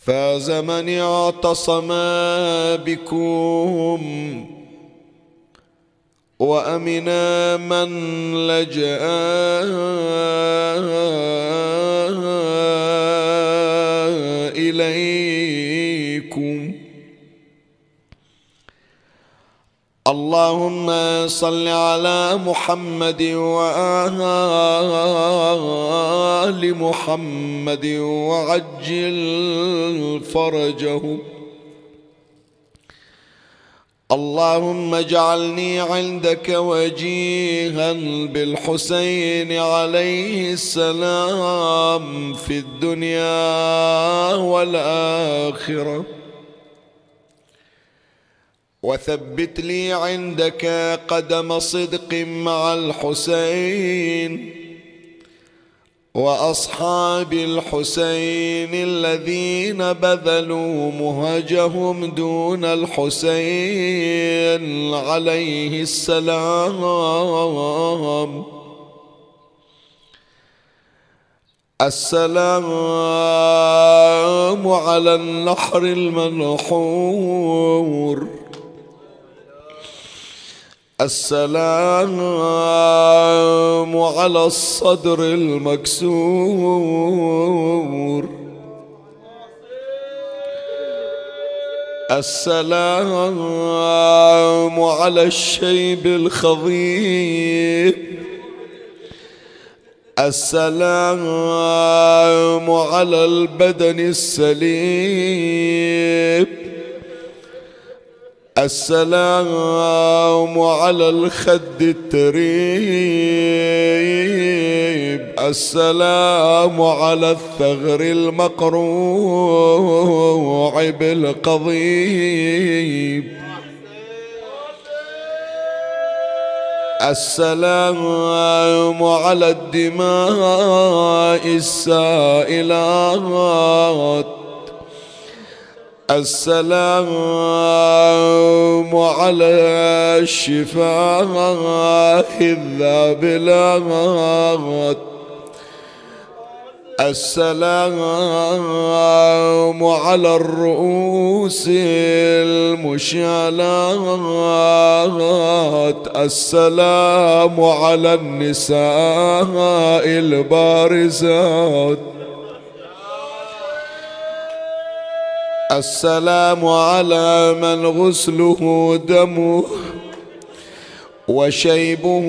فاز من اعتصم بكم وامنا من لجأ اليكم اللهم صل على محمد وآل محمد وعجل فرجهم. اللهم اجعلني عندك وجيها بالحسين عليه السلام في الدنيا والآخرة. وثبت لي عندك قدم صدق مع الحسين وأصحاب الحسين الذين بذلوا مهجهم دون الحسين عليه السلام. السلام على النحر المنحور. السلام على الصدر المكسور. السلام على الشيب الخضيب. السلام على البدن السليب. السلام على الخد التريب. السلام على الثغر المقروع بالقضيب. السلام على الدماء السائلات السلام على الشفاء الذابلات السلام على الرؤوس المشالات السلام على النساء البارزات. السلام على من غسله دمه وشيبه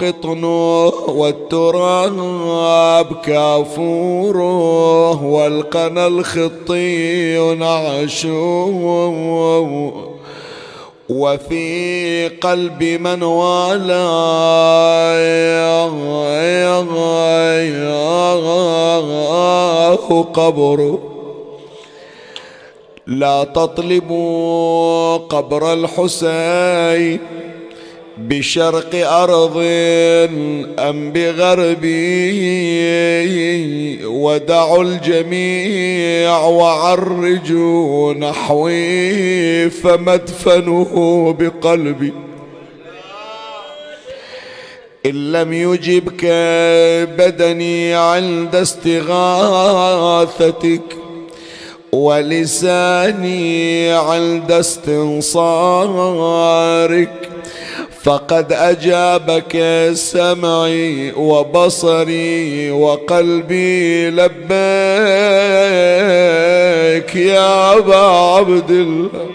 قطنه والتراب كافوره والقنا الخطي نعشه وفي قلب من والاه قبره لا تطلبوا قبر الحسين بشرق أرض أم بغربه ودعوا الجميع وعرجوا نحوي فمدفنه بقلبي إن لم يجبك بدني عند استغاثتك ولساني عند استنصارك. فقد أجابك سمعي وبصري وقلبي لبيك يا أبا عبد الله.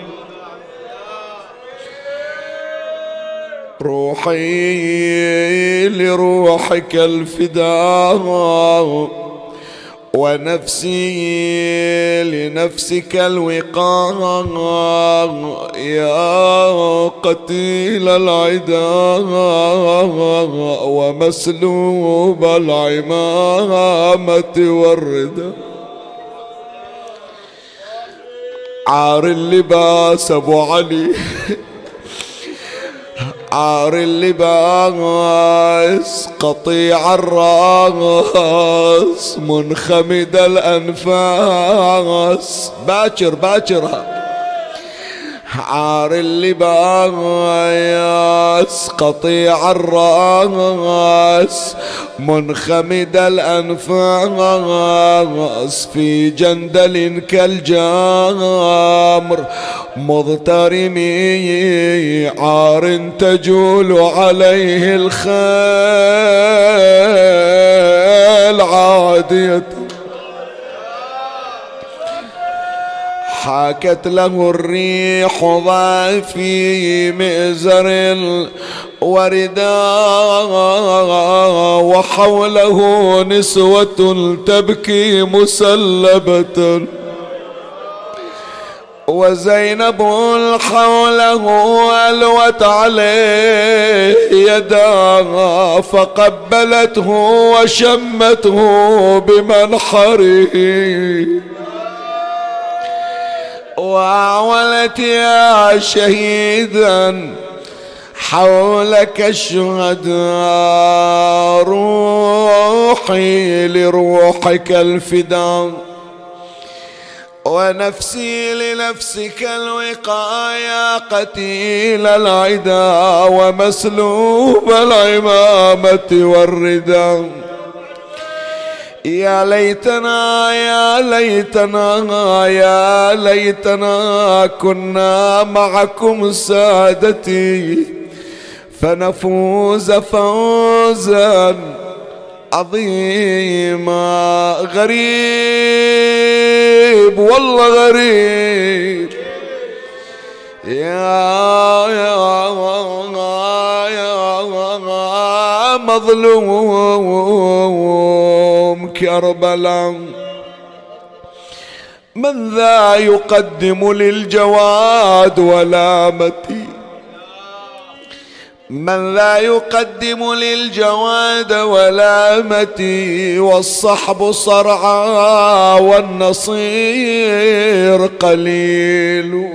روحي لروحك الفداء. ونفسي لنفسك الوقاء يا قتيل العدا ومسلوب العمامة والردى عار اللباس أبو علي. عار اللباس قطيع الراس منخمد الأنفاس. باكر باكرها عار اللباس قطيع الراس منخمد الأنفاس في جندل كالجامر. مضطرمي عار تجول عليه الخيل عادية حاكت له الريح ضافي مئزر ورداء وحوله نسوة تبكي مسلبة. وزينب حوله ألوت عليه يداها فقبلته وشمته بمنحره. وأعولت يا شهيدا حولك الشهداء روحي لروحك الفداء ونفسي لنفسك الوقاية قتيل العدا ومسلوب العمامة والرداء يا ليتنا يا ليتنا يا ليتنا كنا معكم سادتي. فنفوز فوزا عظيما. غريب والله غريب. يا يا مظلوم كربلاء. من ذا يقدم للجواد ولامتي من لا يقدم للجواد ولامتي والصحب صرعى والنصير قليل.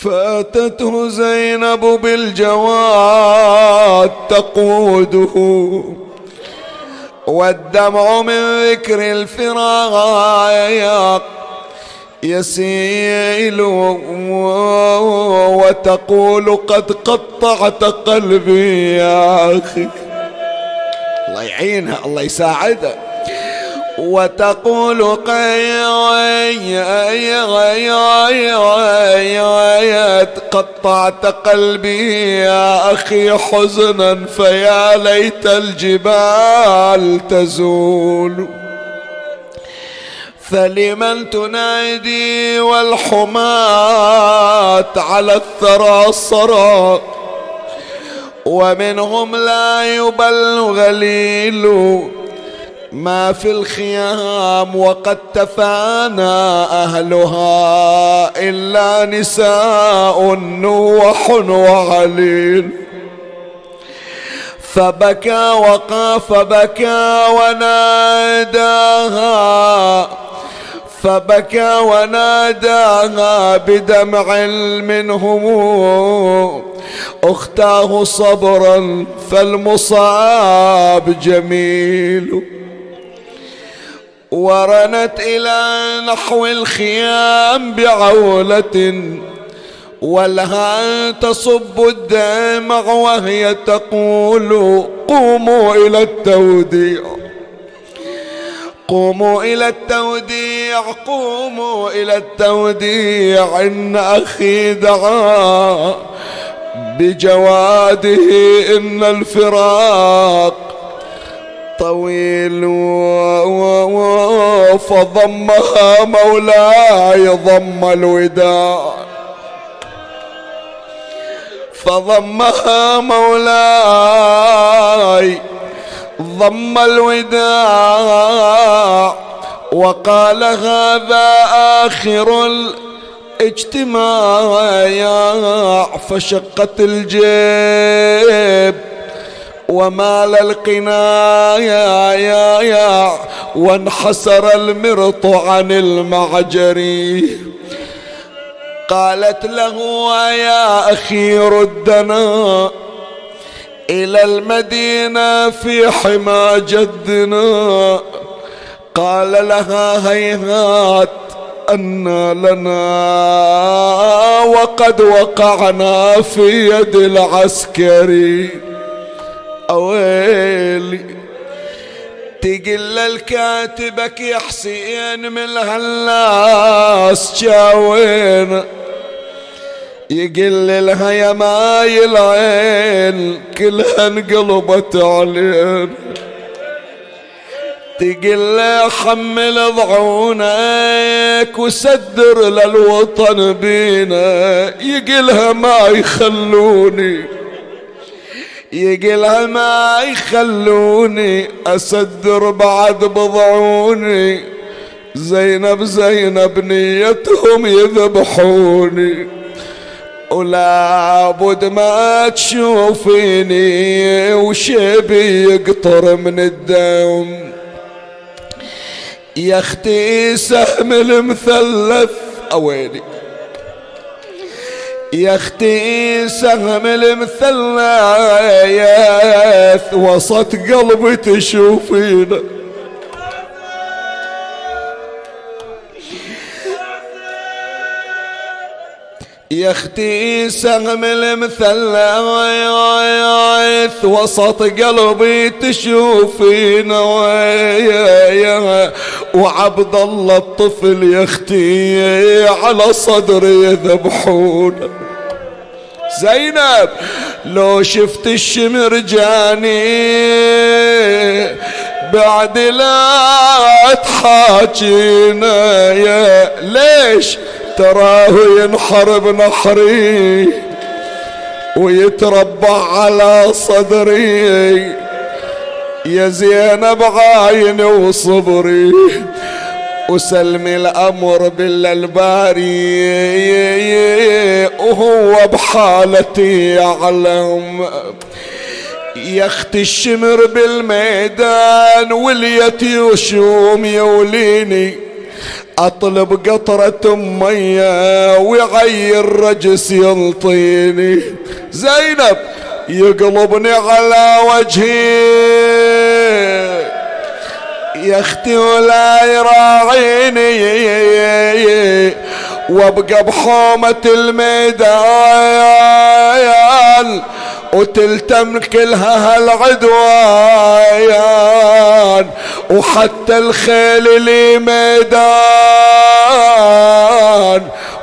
فاتته زينب بالجواد تقوده. والدمع من ذكر الفراق يسيل وتقول قد قطعت قلبي يا أخي. الله يعينها الله يساعدها. وتقول قطعت قلبي يا أخي حزنا فيا ليت الجبال تزول. فلمن تنادي والحماة على الثرى الصرى ومنهم لا يبل غليل ما في الخيام وقد تفانى أهلها إلا نساء نوح وعليل. فبكى وقاف بكى وناداها. فبكى وناداها بدمع منهم. أختاه صبرا فالمصاب جميل. ورنت إلى نحو الخيام بعولة ولها تصب الدمع وهي تقول قوموا إلى التوديع. قوموا إلى التوديع قوموا إلى التوديع. إن أخي دعا بجواده إن الفراق طويل فضمها مولاي ضم الوداع. فضمها مولاي ضم الوداع. وقال هذا آخر الاجتماع فشقت الجيب. ومال القنايا يا يا وانحسر المرط عن المعجري قالت له يا أخي ردنا إلى المدينة في حمى جدنا قال لها هيهات أن لنا وقد وقعنا في يد العسكري. أويلي. تقل الكاتبك يا حسين من هالناس جاوين. يقل لها يا ماي العين كلها انقلبت علينا. تقل حمل ضعونك وسدر للوطن بينا. يقلها ما يخلوني. يقلها ما يخلوني أسدر بعد بضعوني. زينب زينب نيتهم يذبحوني. ولا بد ما تشوفيني وشبي يقطر من الدم يا أختي سهم المثلث. أويلي. يا أختي سهم المثلث وسط قلبي تشوفينا يا أختي سهم المثلث وسط قلبي تشوفينا وعبد الله الطفل يا أختي على صدري يذبحونه زينب لو شفت الشمر جاني بعد لا تحاجينا يا ليش تراه ينحر بنحري ويتربع على صدري. يا زينب عايني وصبري وسلمي الأمر بالباري وهو بحالتي يعلم. يا اخت الشمر بالميدان وليت يشوم يوليني أطلب قطرة مية ويغير رجس يلطيني زينب يقلبني على وجهي. يا أختي ولا يراعيني. وأبقى بحومة الميدان. وتلتم كلها هالعدوان وحتى الخيل اللي ميدان.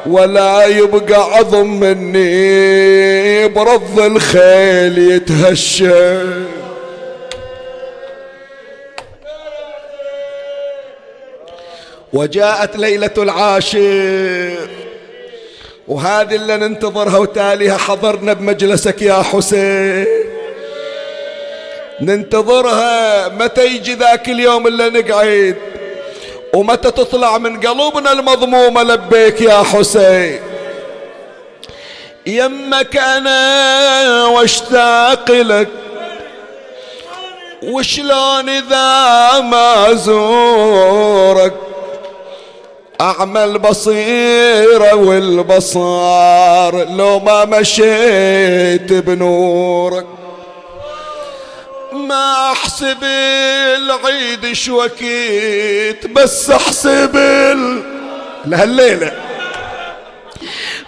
ولا يبقى عظم مني برض الخيل يتهشى. وجاءت ليلة العاشر. وهذه اللي ننتظرها وتاليها حضرنا بمجلسك يا حسين. ننتظرها متى يجي ذاك اليوم اللي نقعد؟ ومتى تطلع من قلوبنا المضمومة لبيك يا حسين؟ يمك أنا واشتاق لك وشلون إذا ما زورك أعمل بصيرة والبصار لو ما مشيت بنورك. ما أحسب العيد شوكيت بس أحسب ال... لهالليلة.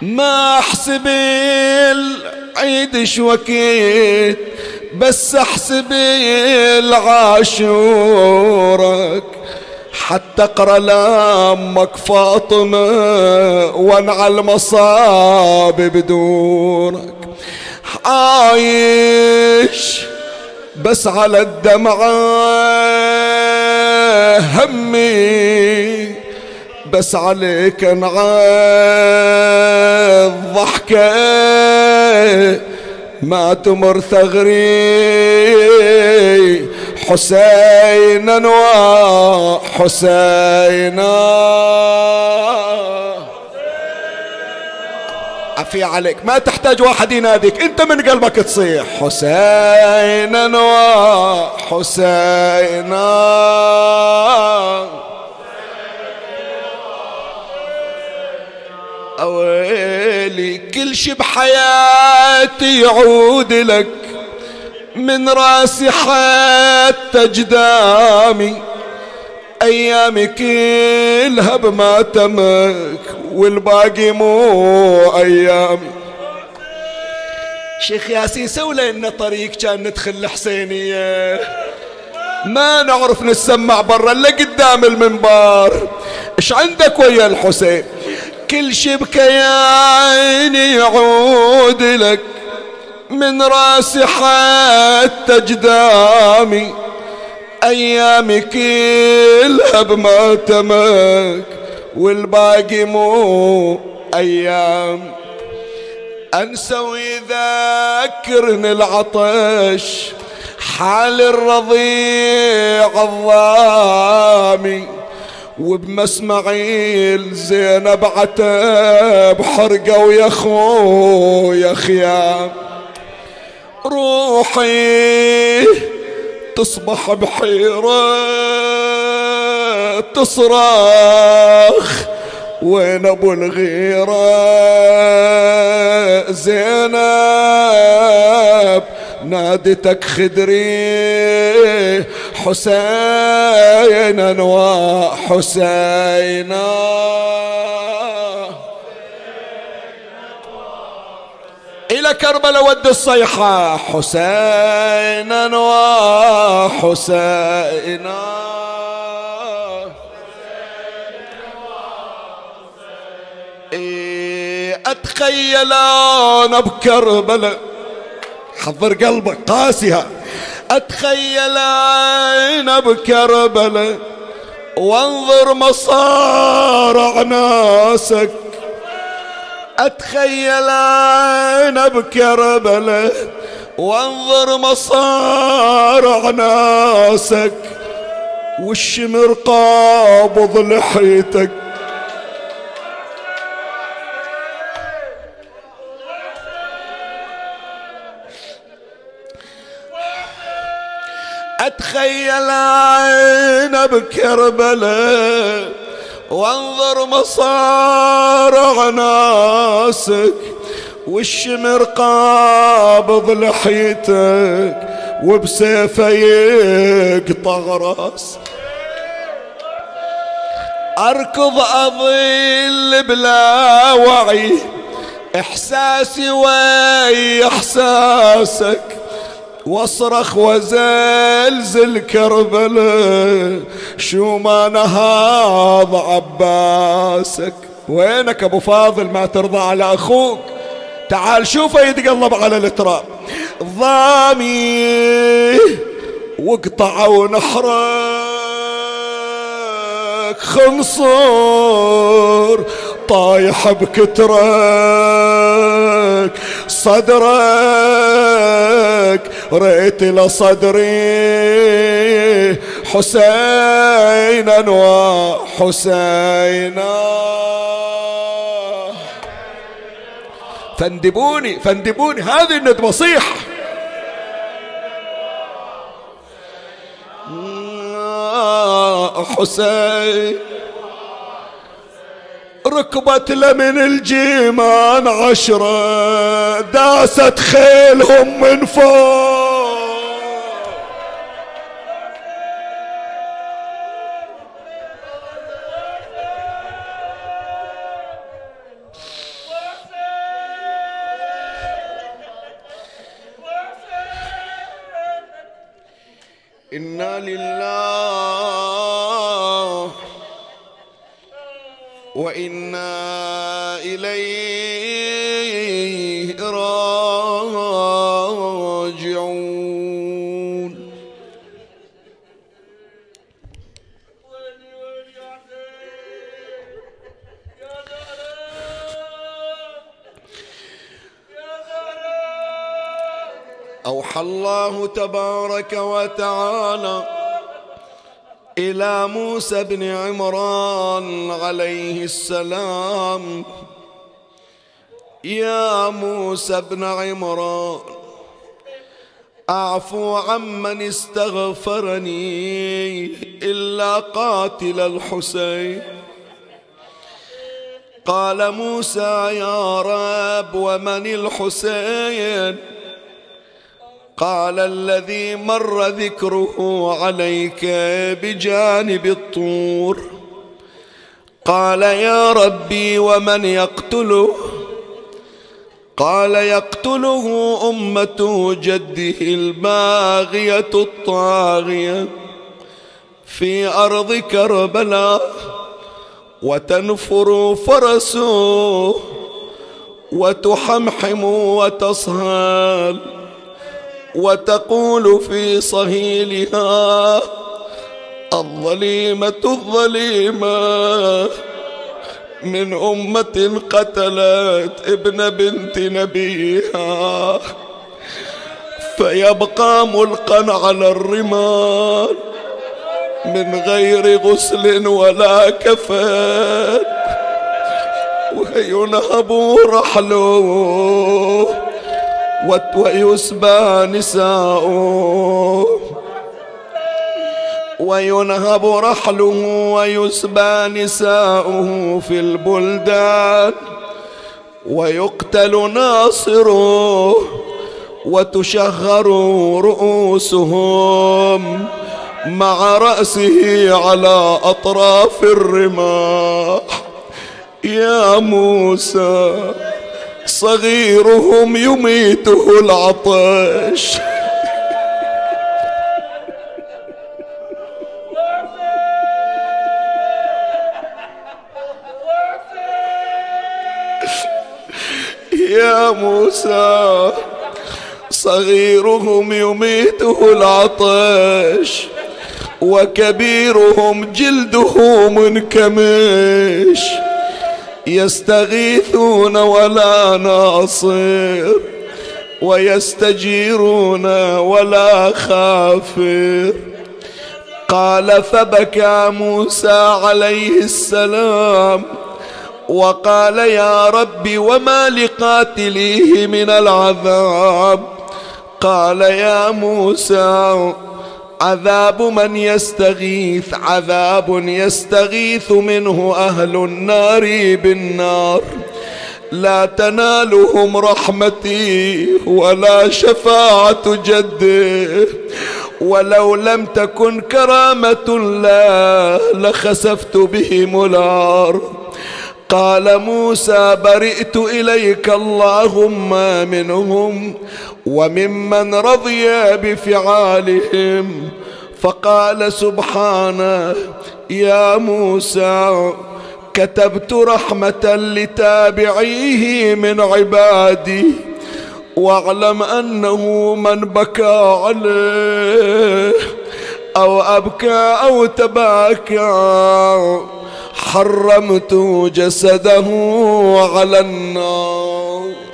ما أحسب العيد شوكيت بس أحسب العاشورك. حتى اقرأ لامك فاطمة وانعى المصاب بدونك. عايش بس على الدمعة همي بس عليك انعى الضحكة ما تمر ثغري. حسينا وحسينا. عفي عليك ما تحتاج واحد يناديك انت من قلبك تصيح. حسينا وحسينا. أويلي كل شي بحياتي يعود لك. من راسي حتى جدامي أيامي كلها بماتمك والباقي مو أيامي. شيخ ياسين سوي لنا طريق كان ندخل الحسينية ما نعرف نسمع برا إلا قدام المنبر. إيش عندك ويا الحسين؟ كل شي بكياني يعود لك. من راسي حتى جدامي أيامي كلها بماتمك والباقي مو أيام. انسى ويذكرني العطش حال الرضيع الضامي وبمسمعيل زينب عتب حرقة ويا خويا خيام. روحي تصبح بحيرة تصرخ وين أبو الغيرة؟ زينب نادتك خدري حسينا وحسينا إلى كربلاء ود الصيحة حسينا وحسينا. إيه أتخيل أنا بكربلاء حضر قلبك قاسها أتخيل أنا بكربلاء وانظر مصارع ناسك. أتخيل أنا بكربلاء وانظر مصارع ناسك والشمر قابض لحيتك أتخيل عين بكربلاء وانظر مصارع ناسك والشمر قابض لحيتك وبسيفه يقطع راس أركض أظل بلا وعي إحساسي ويا إحساسك. واصرخ وزلزل كربلاء شو ما نهاض عباسك. وينك أبو فاضل ما ترضى على أخوك؟ تعال شوفه يتقلب على التراب ضامي وقطعوا نحرك خنصر طايح بكترك. صدرك ريت لصدري حسينا وحسينا. فاندبوني فاندبوني هذه الندبة صيح حسين ركبت له من الجيمان عشرة داست خيلهم من فوق. إنا لله وإنا إليه راجعون. أوحى الله تبارك وتعالى إلى موسى بن عمران عليه السلام. يا موسى بن عمران أعفو عمن استغفرني إلا قاتل الحسين. قال موسى يا رب ومن الحسين؟ قال الذي مر ذكره عليك بجانب الطور. قال يا ربي ومن يقتله؟ قال يقتله أمة جده الباغية الطاغية. في أرض كربلاء وتنفر فرسه وتحمحم وتصهال. وتقول في صهيلها الظليمة الظليمة. من أمة قتلت ابن بنت نبيها. فيبقى ملقا على الرمال من غير غسل ولا كفن وينهب رحله. ويسبى نساؤه. وينهب رحله ويسبى نساؤه في البلدان. ويقتل ناصره وتشهر رؤوسهم مع رأسه على أطراف الرماح. يا موسى صغيرهم يميته العطش. يا موسى صغيرهم يميته العطش وكبيرهم جلده منكمش يستغيثون ولا ناصر ويستجيرون ولا خافر. قال فبكى موسى عليه السلام وقال يا رب وما لقاتليه من العذاب؟ قال يا موسى عذاب من يستغيث عذاب يستغيث منه أهل النار بالنار. لا تنالهم رحمتي ولا شفاعة جده ولو لم تكن كرامة الله لخسفت بهم الأرض. قال موسى برئت إليك اللهم منهم وممن رضي بفعالهم فقال سبحانه يا موسى كتبت رحمة لتابعيه من عبادي واعلم أنه من بكى عليه أو أبكى أو تباكى حرمت جسده على النار.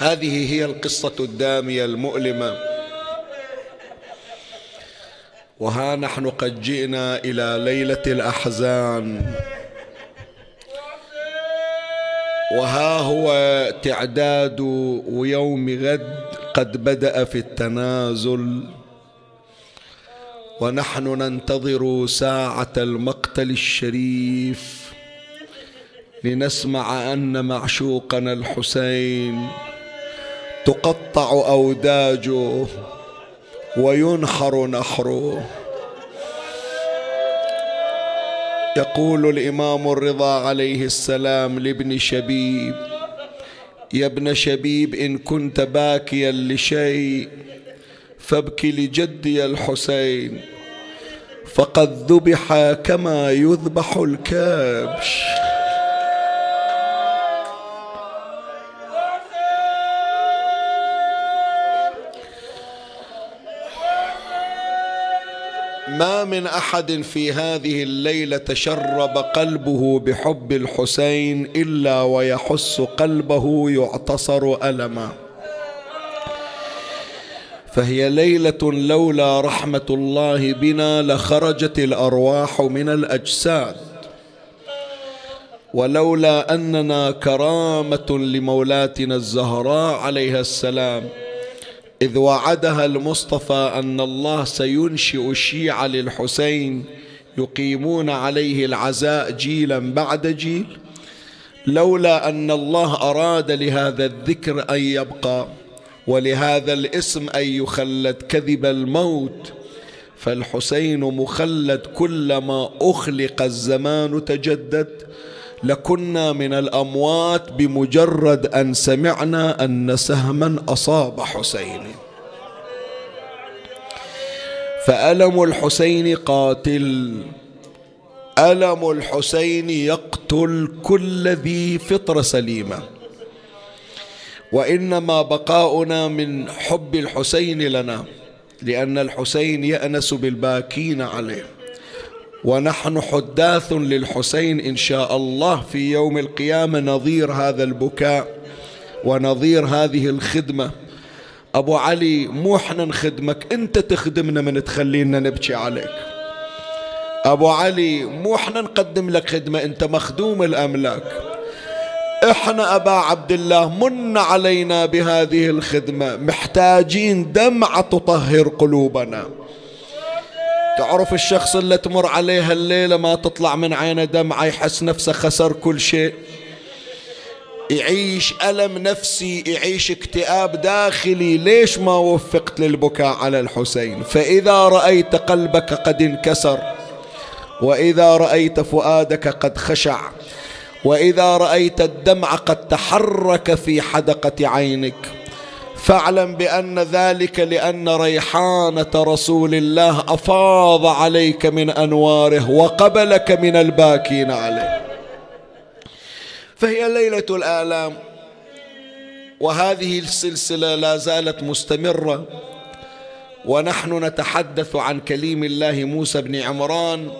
هذه هي القصة الدامية المؤلمة. وها نحن قد جئنا إلى ليلة الأحزان. وها هو تعداد ويوم غد قد بدأ في التنازل. ونحن ننتظر ساعة المقتل الشريف لنسمع أن معشوقنا الحسين تقطع أوداجه وينحر نحره يقول الإمام الرضا عليه السلام لابن شبيب يا ابن شبيب إن كنت باكيا لشيء فابكي لجدي الحسين فقد ذبح كما يذبح الكبش. ما من أحد في هذه الليلة تشرب قلبه بحب الحسين إلا ويحس قلبه يعتصر ألما. فهي ليلة لولا رحمة الله بنا لخرجت الأرواح من الأجساد. ولولا أننا كرامة لمولاتنا الزهراء عليها السلام. إذ وعدها المصطفى أن الله سينشئ الشيعة للحسين يقيمون عليه العزاء جيلا بعد جيل. لولا أن الله أراد لهذا الذكر أن يبقى ولهذا الاسم أن يخلد كذب الموت فالحسين مخلد كلما أخلق الزمان تجدد لكنا من الأموات بمجرد أن سمعنا أن سهما أصاب حسين. فألم الحسين قاتل. ألم الحسين يقتل كل ذي فطر سليمة. وإنما بقاؤنا من حب الحسين لنا لأن الحسين يأنس بالباكين عليه. ونحن حداث للحسين إن شاء الله في يوم القيامة نظير هذا البكاء ونظير هذه الخدمة. أبو علي مو إحنا نخدمك أنت تخدمنا من تخلينا نبكي عليك. أبو علي مو إحنا نقدم لك خدمة أنت مخدوم الاملاك إحنا أبا عبد الله من علينا بهذه الخدمة. محتاجين دمعة تطهر قلوبنا. تعرف الشخص اللي تمر عليه الليلة ما تطلع من عينه دمعة يحس نفسه خسر كل شيء. يعيش ألم نفسي يعيش اكتئاب داخلي. ليش ما وفقت للبكاء على الحسين؟ فإذا رأيت قلبك قد انكسر وإذا رأيت فؤادك قد خشع وإذا رأيت الدمع قد تحرك في حدقة عينك. فاعلم بأن ذلك لأن ريحانة رسول الله أفاض عليك من أنواره وقبلك من الباكين عليه. فهي ليلة الآلام وهذه السلسلة لا زالت مستمرة ونحن نتحدث عن كليم الله موسى بن عمران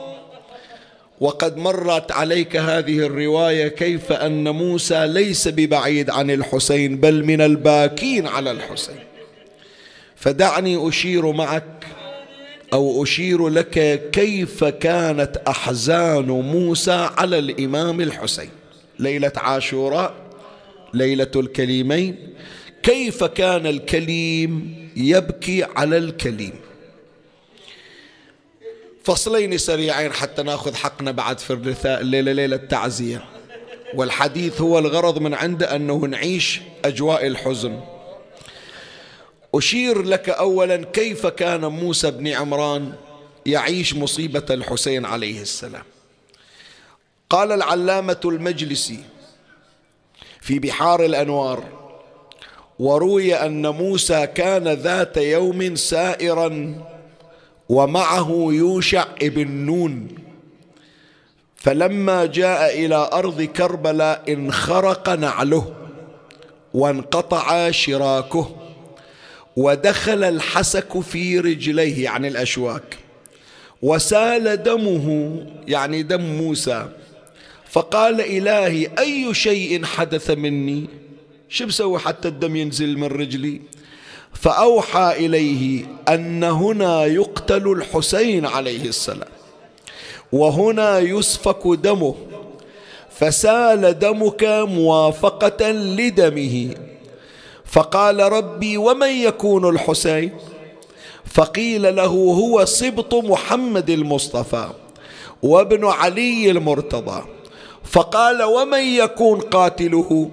وقد مرت عليك هذه الرواية كيف أن موسى ليس ببعيد عن الحسين بل من الباكين على الحسين. فدعني أشير معك أو أشير لك كيف كانت أحزان موسى على الإمام الحسين. ليلة عاشوراء ليلة الكليمين كيف كان الكليم يبكي على الكليم؟ فصلين سريعين حتى ناخذ حقنا بعد في الرثاء الليلة ليلة تعزية والحديث هو الغرض من عنده أنه نعيش أجواء الحزن. أشير لك أولا كيف كان موسى بن عمران يعيش مصيبة الحسين عليه السلام. قال العلامة المجلسي في بحار الأنوار وروي أن موسى كان ذات يوم سائرا ومعه يوشع ابن نون. فلما جاء إلى أرض كربلاء انخرق نعله وانقطع شراكه ودخل الحسك في رجليه يعني الأشواك. وسال دمه يعني دم موسى فقال إلهي أي شيء حدث مني؟ شو بسوي حتى الدم ينزل من رجلي؟ فأوحى إليه أن هنا يقتل الحسين عليه السلام وهنا يسفك دمه فسال دمك موافقة لدمه. فقال ربي ومن يكون الحسين؟ فقيل له هو سبط محمد المصطفى وابن علي المرتضى. فقال ومن يكون قاتله؟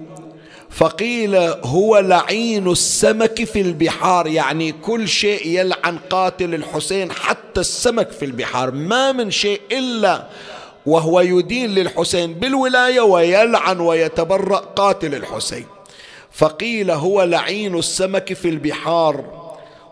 فقيل هو لعين السمك في البحار يعني كل شيء يلعن قاتل الحسين حتى السمك في البحار ما من شيء إلا وهو يدين للحسين بالولاية ويلعن ويتبرأ قاتل الحسين. فقيل هو لعين السمك في البحار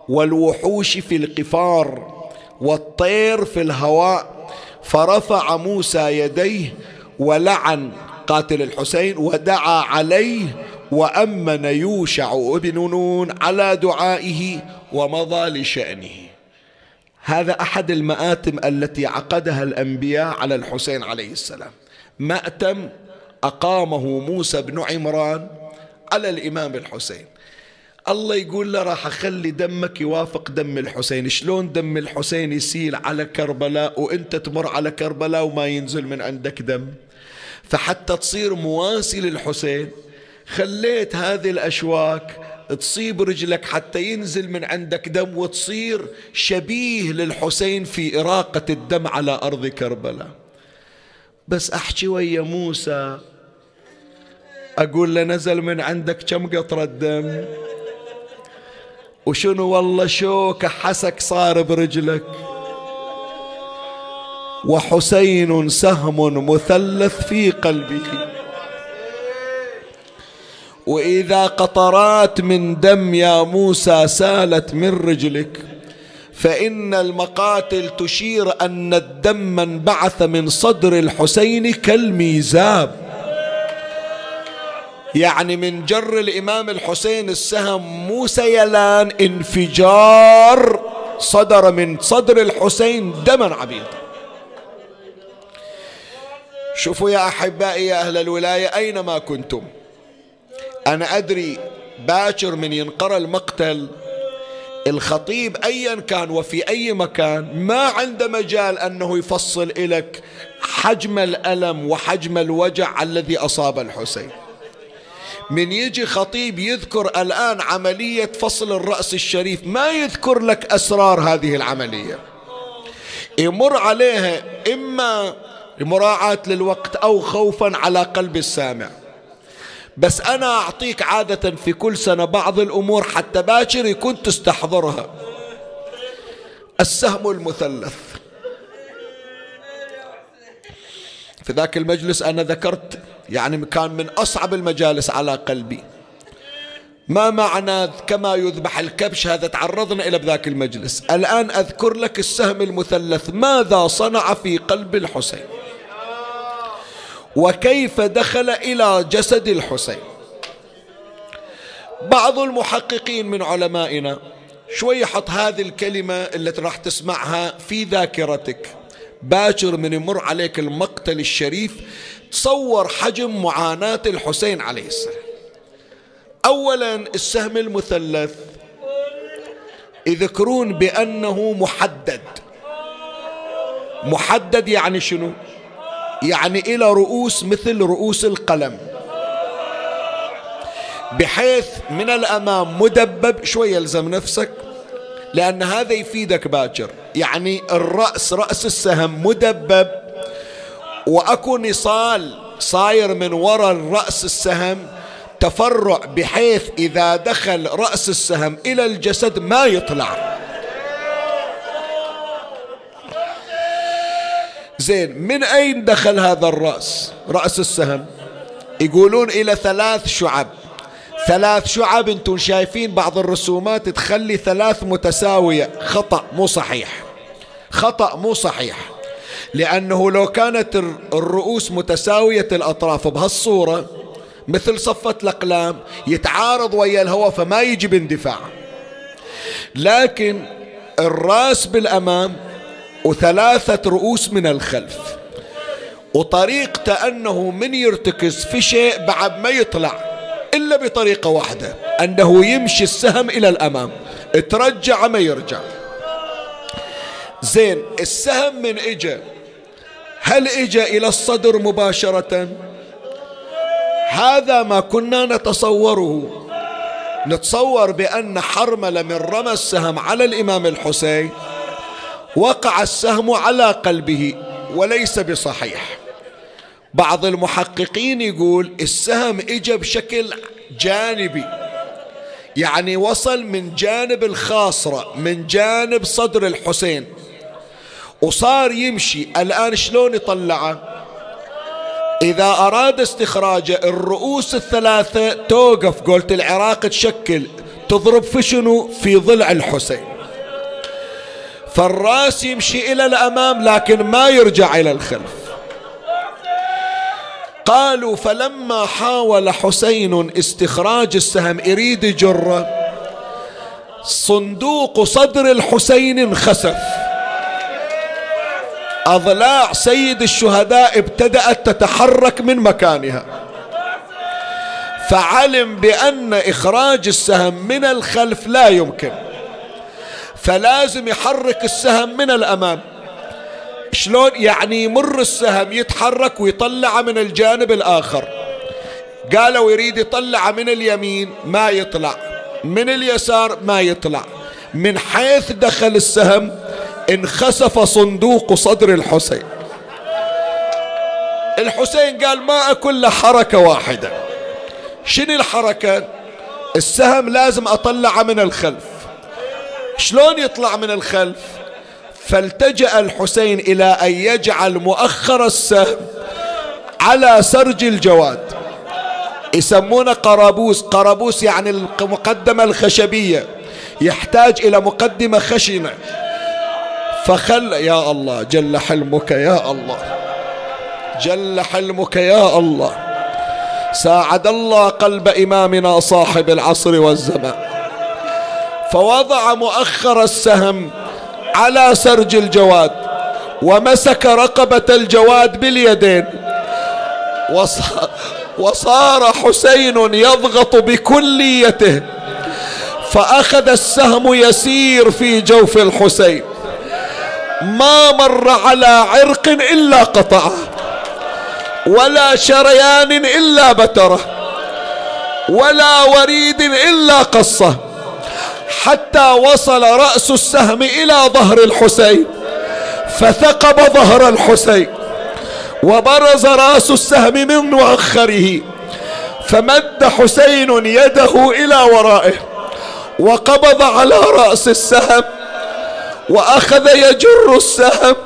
والوحوش في القفار والطير في الهواء فرفع موسى يديه ولعن قاتل الحسين ودعا عليه وأمن يوشع ابن نون على دعائه ومضى لشأنه. هذا أحد المآتم التي عقدها الأنبياء على الحسين عليه السلام. مأتم أقامه موسى بن عمران على الإمام الحسين. الله يقول له راح أخلي دمك يوافق دم الحسين. شلون دم الحسين يسيل على كربلاء وأنت تمر على كربلاء وما ينزل من عندك دم؟ فحتى تصير مواسي للحسين. خليت هذه الأشواك تصيب رجلك حتى ينزل من عندك دم وتصير شبيه للحسين في إراقة الدم على أرض كربلاء. بس أحكي ويا موسى أقول له نزل من عندك كم قطرة دم؟ وشنو والله شوكة حسك صار برجلك؟ وحسين سهم مثلث في قلبه. وإذا قطرات من دم يا موسى سالت من رجلك فإن المقاتل تشير أن الدم انبعث من صدر الحسين كالميزاب. يعني من جر الإمام الحسين السهم مو سيلان انفجار صدر من صدر الحسين دما عبيطا شوفوا يا أحبائي يا أهل الولاية اينما كنتم؟ أنا أدري باكر من ينقرى المقتل. الخطيب أيا كان وفي أي مكان ما عنده مجال أنه يفصل لك حجم الألم وحجم الوجع الذي أصاب الحسين. من يجي خطيب يذكر الآن عملية فصل الرأس الشريف ما يذكر لك أسرار هذه العملية. يمر عليها إما مراعاة للوقت أو خوفا على قلب السامع. بس أنا أعطيك عادة في كل سنة بعض الأمور حتى باكر يكون تستحضرها. السهم المثلث. في ذاك المجلس أنا ذكرت يعني كان من أصعب المجالس على قلبي. ما معنى كما يذبح الكبش هذا؟ تعرضنا إلى بذاك المجلس. الآن أذكر لك السهم المثلث. ماذا صنع في قلب الحسين؟ وكيف دخل إلى جسد الحسين؟ بعض المحققين من علمائنا شوي حط هذه الكلمة التي راح تسمعها في ذاكرتك. باكر من يمر عليك المقتل الشريف تصور حجم معاناة الحسين عليه السلام. أولا السهم المثلث. يذكرون بأنه محدد. محدد يعني شنو؟ يعني إلى رؤوس مثل رؤوس القلم. بحيث من الأمام مدبب شوية يلزم نفسك لأن هذا يفيدك باكر. يعني الرأس رأس السهم مدبب وأكو نصال صاير من وراء رأس السهم تفرع بحيث إذا دخل رأس السهم إلى الجسد ما يطلع. زين من أين دخل هذا الرأس رأس السهم؟ يقولون إلى ثلاث شعب. ثلاث شعب أنتم شايفين بعض الرسومات تخلي ثلاث متساوية. خطأ مو صحيح. خطأ مو صحيح. لأنه لو كانت الرؤوس متساوية الأطراف بهالصورة مثل صفة الأقلام يتعارض ويا الهواء فما يجي باندفاع. لكن الرأس بالأمام وثلاثة رؤوس من الخلف وطريقته أنه من يرتكز في شيء بعد ما يطلع إلا بطريقة واحدة أنه يمشي السهم إلى الأمام ترجع ما يرجع. زين السهم من إجا هل إجا إلى الصدر مباشرة؟ هذا ما كنا نتصوره. نتصور بأن حرملة من رمى السهم على الإمام الحسين وقع السهم على قلبه وليس بصحيح. بعض المحققين يقول السهم اجى بشكل جانبي يعني وصل من جانب الخاصرة من جانب صدر الحسين وصار يمشي. الآن شلون يطلعه؟ إذا أراد استخراجه الرؤوس الثلاثة توقف قلت العراق تشكل تضرب في شنو؟ في ضلع الحسين. فالراس يمشي إلى الأمام لكن ما يرجع إلى الخلف. قالوا فلما حاول حسين استخراج السهم يريد جره صندوق صدر الحسين انخسف. أضلاع سيد الشهداء ابتدأت تتحرك من مكانها. فعلم بأن إخراج السهم من الخلف لا يمكن. فلازم يحرك السهم من الأمام. شلون يعني يمر السهم يتحرك ويطلع من الجانب الآخر. قالوا يريد يطلع من اليمين ما يطلع من اليسار ما يطلع. من حيث دخل السهم انخسف صندوق صدر الحسين. الحسين قال ما أكل حركة واحدة. شنو الحركة؟ السهم لازم أطلعه من الخلف. شلون يطلع من الخلف؟ فالتجأ الحسين إلى أن يجعل مؤخر السهم على سرج الجواد. يسمونه قرابوس. قرابوس يعني المقدمة الخشبية. يحتاج إلى مقدمة خشنة. فخل يا الله جل حلمك يا الله. جل حلمك يا الله. ساعد الله قلب إمامنا صاحب العصر والزمان. فوضع مؤخر السهم على سرج الجواد ومسك رقبة الجواد باليدين. وصار حسين يضغط بكليته. فأخذ السهم يسير في جوف الحسين. ما مر على عرق إلا قطعه ولا شريان إلا بتره ولا وريد إلا قصه حتى وصل رأس السهم إلى ظهر الحسين فثقب ظهر الحسين وبرز رأس السهم من مؤخره فمد حسين يده إلى ورائه وقبض على رأس السهم وأخذ يجر السهم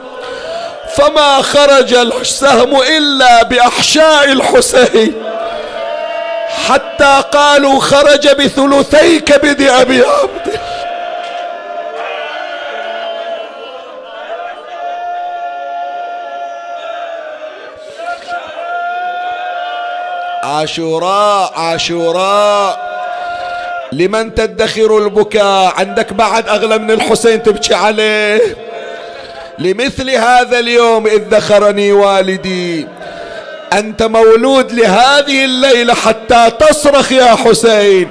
فما خرج السهم إلا بأحشاء الحسين. حتى قالوا خرج بثلثي كبد أبي عبد. عاشوراء عاشوراء. لمن تدخر البكاء؟ عندك بعد أغلى من الحسين تبكي عليه. لمثل هذا اليوم إذ ذخرني والدي. أنت مولود لهذه الليلة حتى تصرخ يا حسين.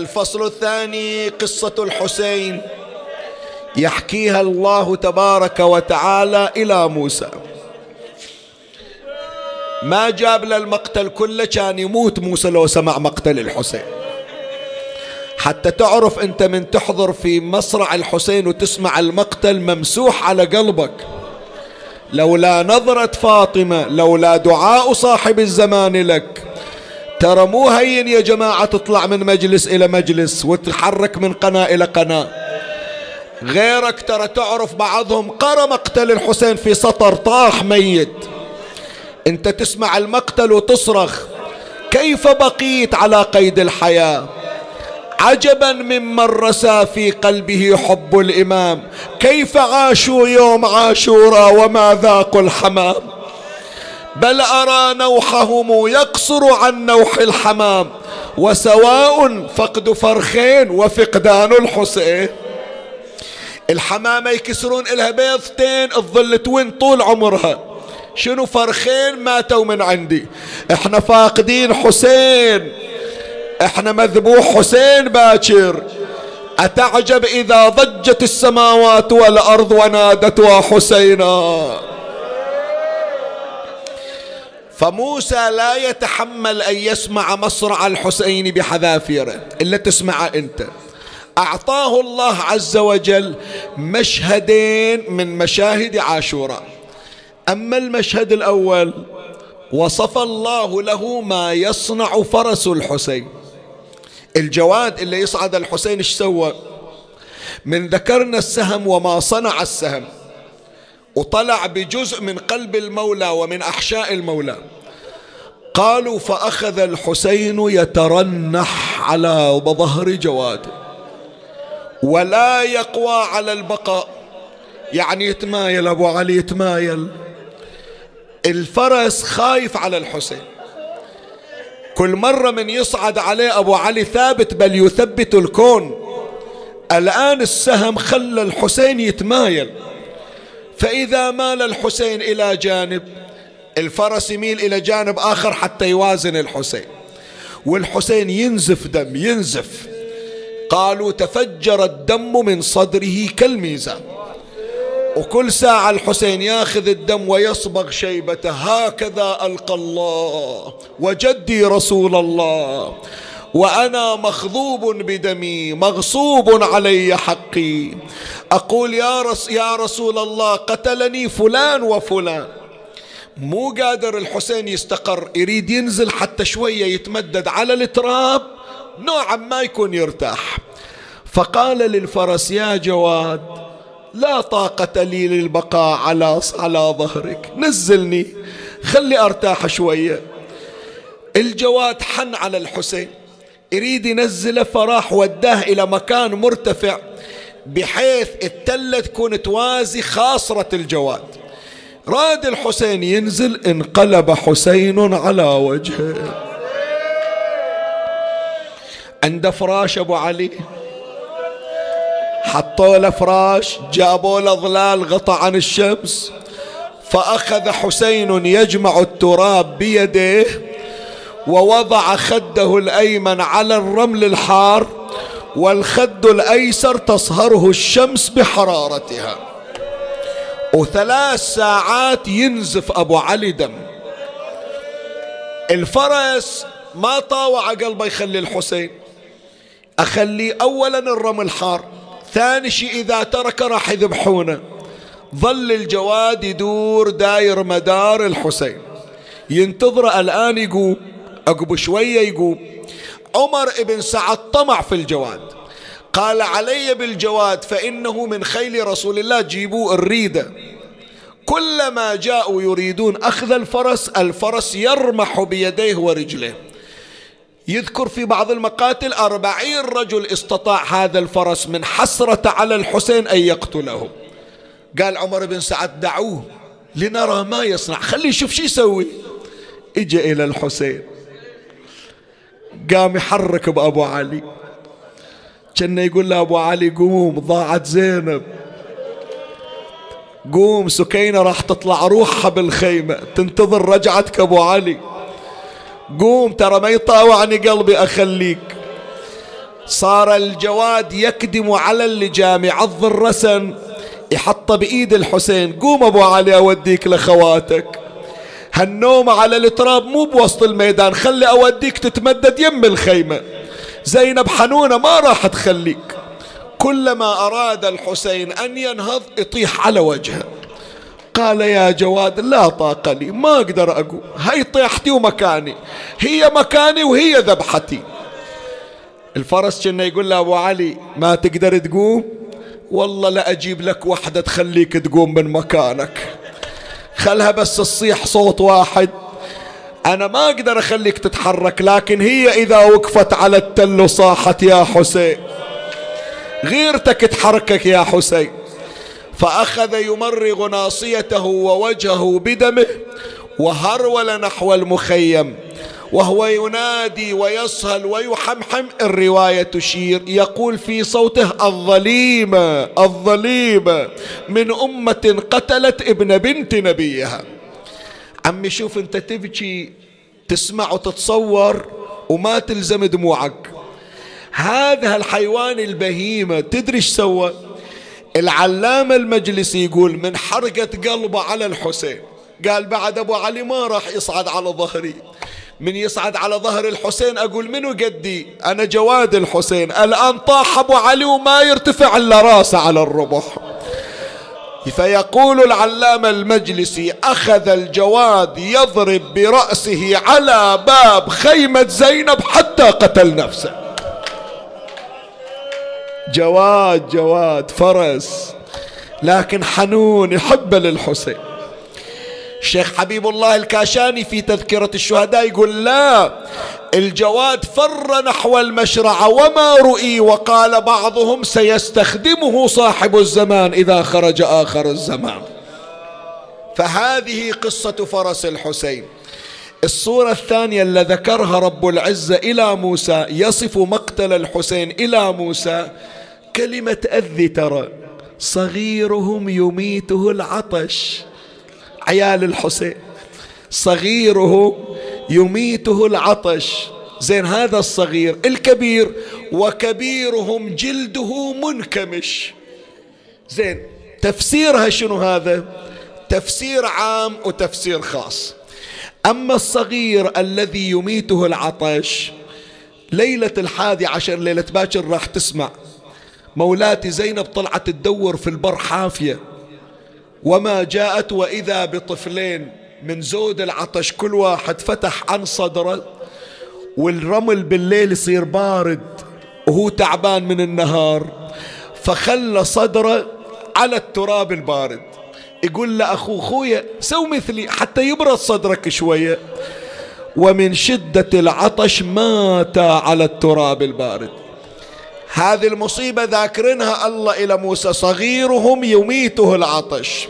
الفصل الثاني قصة الحسين. يحكيها الله تبارك وتعالى إلى موسى. ما جاب للمقتل كله كان يموت موسى لو سمع مقتل الحسين. حتى تعرف أنت من تحضر في مصرع الحسين وتسمع المقتل ممسوح على قلبك. لولا نظرة فاطمة لولا دعاء صاحب الزمان لك ترى مو هين يا جماعة تطلع من مجلس إلى مجلس وتتحرك من قناة إلى قناة. غيرك ترى تعرف بعضهم قرى مقتل الحسين في سطر طاح ميت. أنت تسمع المقتل وتصرخ كيف بقيت على قيد الحياة؟ عجبا ممن رسى في قلبه حب الإمام. كيف عاشوا يوم عاشورا وما ذاقوا الحمام؟ بل أرى نوحهم يقصر عن نوح الحمام وسواء فقد فرخين وفقدان الحسين. الحمامة يكسرون إلها بيضتين تظل توين طول عمرها. شنو فرخين ماتوا من عندي؟ إحنا فاقدين حسين. إحنا مذبوح حسين باكر. أتعجب إذا ضجت السماوات والأرض ونادت حسينا. فموسى لا يتحمل أن يسمع مصرع الحسين بحذافيره. إلا تسمع أنت. أعطاه الله عز وجل مشهدين من مشاهد عاشوراء. أما المشهد الأول وصف الله له ما يصنع فرس الحسين. الجواد اللي يصعد الحسين إيش سوى؟ من ذكرنا السهم وما صنع السهم. وطلع بجزء من قلب المولى ومن أحشاء المولى. قالوا فأخذ الحسين يترنح على ظهر جواده. ولا يقوى على البقاء. يعني يتمايل أبو علي يتمايل. الفرس خايف على الحسين. كل مرة من يصعد عليه أبو علي ثابت بل يثبت الكون. الآن السهم خلى الحسين يتمايل. فإذا مال الحسين إلى جانب الفرس يميل إلى جانب آخر حتى يوازن الحسين. والحسين ينزف دم ينزف. قالوا تفجر الدم من صدره كالميزان. وكل ساعة الحسين ياخذ الدم ويصبغ شيبته هكذا ألقى الله وجدي رسول الله. وأنا مخضوب بدمي مغصوب علي حقي. أقول يا, رس يا رسول الله قتلني فلان وفلان. مو قادر الحسين يستقر يريد ينزل حتى شوية يتمدد على التراب نوعا ما يكون يرتاح. فقال للفرس يا جواد لا طاقة لي للبقاء على على ظهرك. نزلني خلي أرتاح شوية. الجواد حن على الحسين. يريد ينزله فراح وداه إلى مكان مرتفع بحيث التلة تكون توازي خاصرة الجواد. راد الحسين ينزل انقلب حسين على وجهه. عند فراش أبو علي حطوا له فراش جابوا له ظلال غطى عن الشمس فأخذ حسين يجمع التراب بيده ووضع خده الأيمن على الرمل الحار والخد الأيسر تصهره الشمس بحرارتها. وثلاث ساعات ينزف أبو علي دم. الفرس ما طاوع قلبه يخلي الحسين. أخلي أولا الرمل حار ثاني شيء إذا ترك راح يذبحونه. ظل الجواد يدور داير مدار الحسين. ينتظر الآن يقوم عقب شوية يقوم. عمر بن سعد طمع في الجواد. قال علي بالجواد فإنه من خيل رسول الله جيبوا الريدة. كلما جاءوا يريدون أخذ الفرس الفرس يرمح بيديه ورجليه يذكر في بعض المقاتل أربعين رجل استطاع هذا الفرس من حسرة على الحسين أن يقتله قال عمر بن سعد دعوه لنرى ما يصنع خليه يشوف شو يسوي. اجى إلى الحسين. قام يحرك بأبو علي. كأن يقول له أبو علي قوم ضاعت زينب. قوم سكينة راح تطلع روحها بالخيمة. تنتظر رجعتك أبو علي. قوم ترى ما يطاوعني قلبي أخليك. صار الجواد يكدم على اللجام يعض الرسن يحطه بإيد الحسين. قوم أبو علي أوديك لخواتك. هالنوم على التراب مو بوسط الميدان خلي أوديك تتمدد يم الخيمة. زينب حنونة ما راح تخليك. كلما أراد الحسين أن ينهض يطيح على وجهه. قال يا جواد لا طاقة لي ما أقدر أقوم. هي طيحتي ومكاني. هي مكاني وهي ذبحتي. الفرس كنا يقول له أبو علي ما تقدر تقوم؟ والله لا أجيب لك وحدة تخليك تقوم من مكانك. خلها بس تصيح صوت واحد. أنا ما أقدر أخليك تتحرك لكن هي إذا وقفت على التل وصاحت يا حسين. غيرتك تحركك يا حسين. فأخذ يمرغ ناصيته ووجهه بدمه وهرول نحو المخيم. وهو ينادي ويصهل ويحمحم. الرواية تشير يقول في صوته الظليمة الظليمة من أمة قتلت ابن بنت نبيها. عمي شوف انت تبكي تسمع وتتصور وما تلزم دموعك. هذا الحيوان البهيمة تدري إيش سوى؟ العلامة المجلسي يقول من حرقة قلبه على الحسين. قال بعد أبو علي ما راح يصعد على ظهري. من يصعد على ظهر الحسين أقول منو قدي؟ أنا جواد الحسين. الآن طاح أبو علي وما يرتفع إلا راسه على الربح. فيقول العلامة المجلسي أخذ الجواد يضرب برأسه على باب خيمة زينب حتى قتل نفسه. جواد جواد فرس. لكن حنون يحب للحسين. الشيخ حبيب الله الكاشاني في تذكرة الشهداء يقول لا الجواد فر نحو المشرعة وما رؤي وقال بعضهم سيستخدمه صاحب الزمان إذا خرج آخر الزمان. فهذه قصة فرس الحسين. الصورة الثانية اللي ذكرها رب العزة إلى موسى يصف مقتل الحسين إلى موسى كلمة أذي ترى صغيرهم يميته العطش. عيال الحسين. صغيره يميته العطش. زين هذا الصغير الكبير. وكبيرهم جلده منكمش. زين تفسيرها شنو هذا؟ تفسير عام وتفسير خاص. أما الصغير الذي يميته العطش ليلة الحادي عشر ليلة باكر راح تسمع. مولاتي زينب طلعت تدور في البر حافية. وما جاءت وإذا بطفلين من زود العطش كل واحد فتح عن صدره والرمل بالليل يصير بارد وهو تعبان من النهار فخلى صدره على التراب البارد. يقول لأخوه خويا سو مثلي حتى يبرد صدرك شوية. ومن شدة العطش مات على التراب البارد. هذه المصيبة ذاكرنها الله إلى موسى صغيرهم يميته العطش.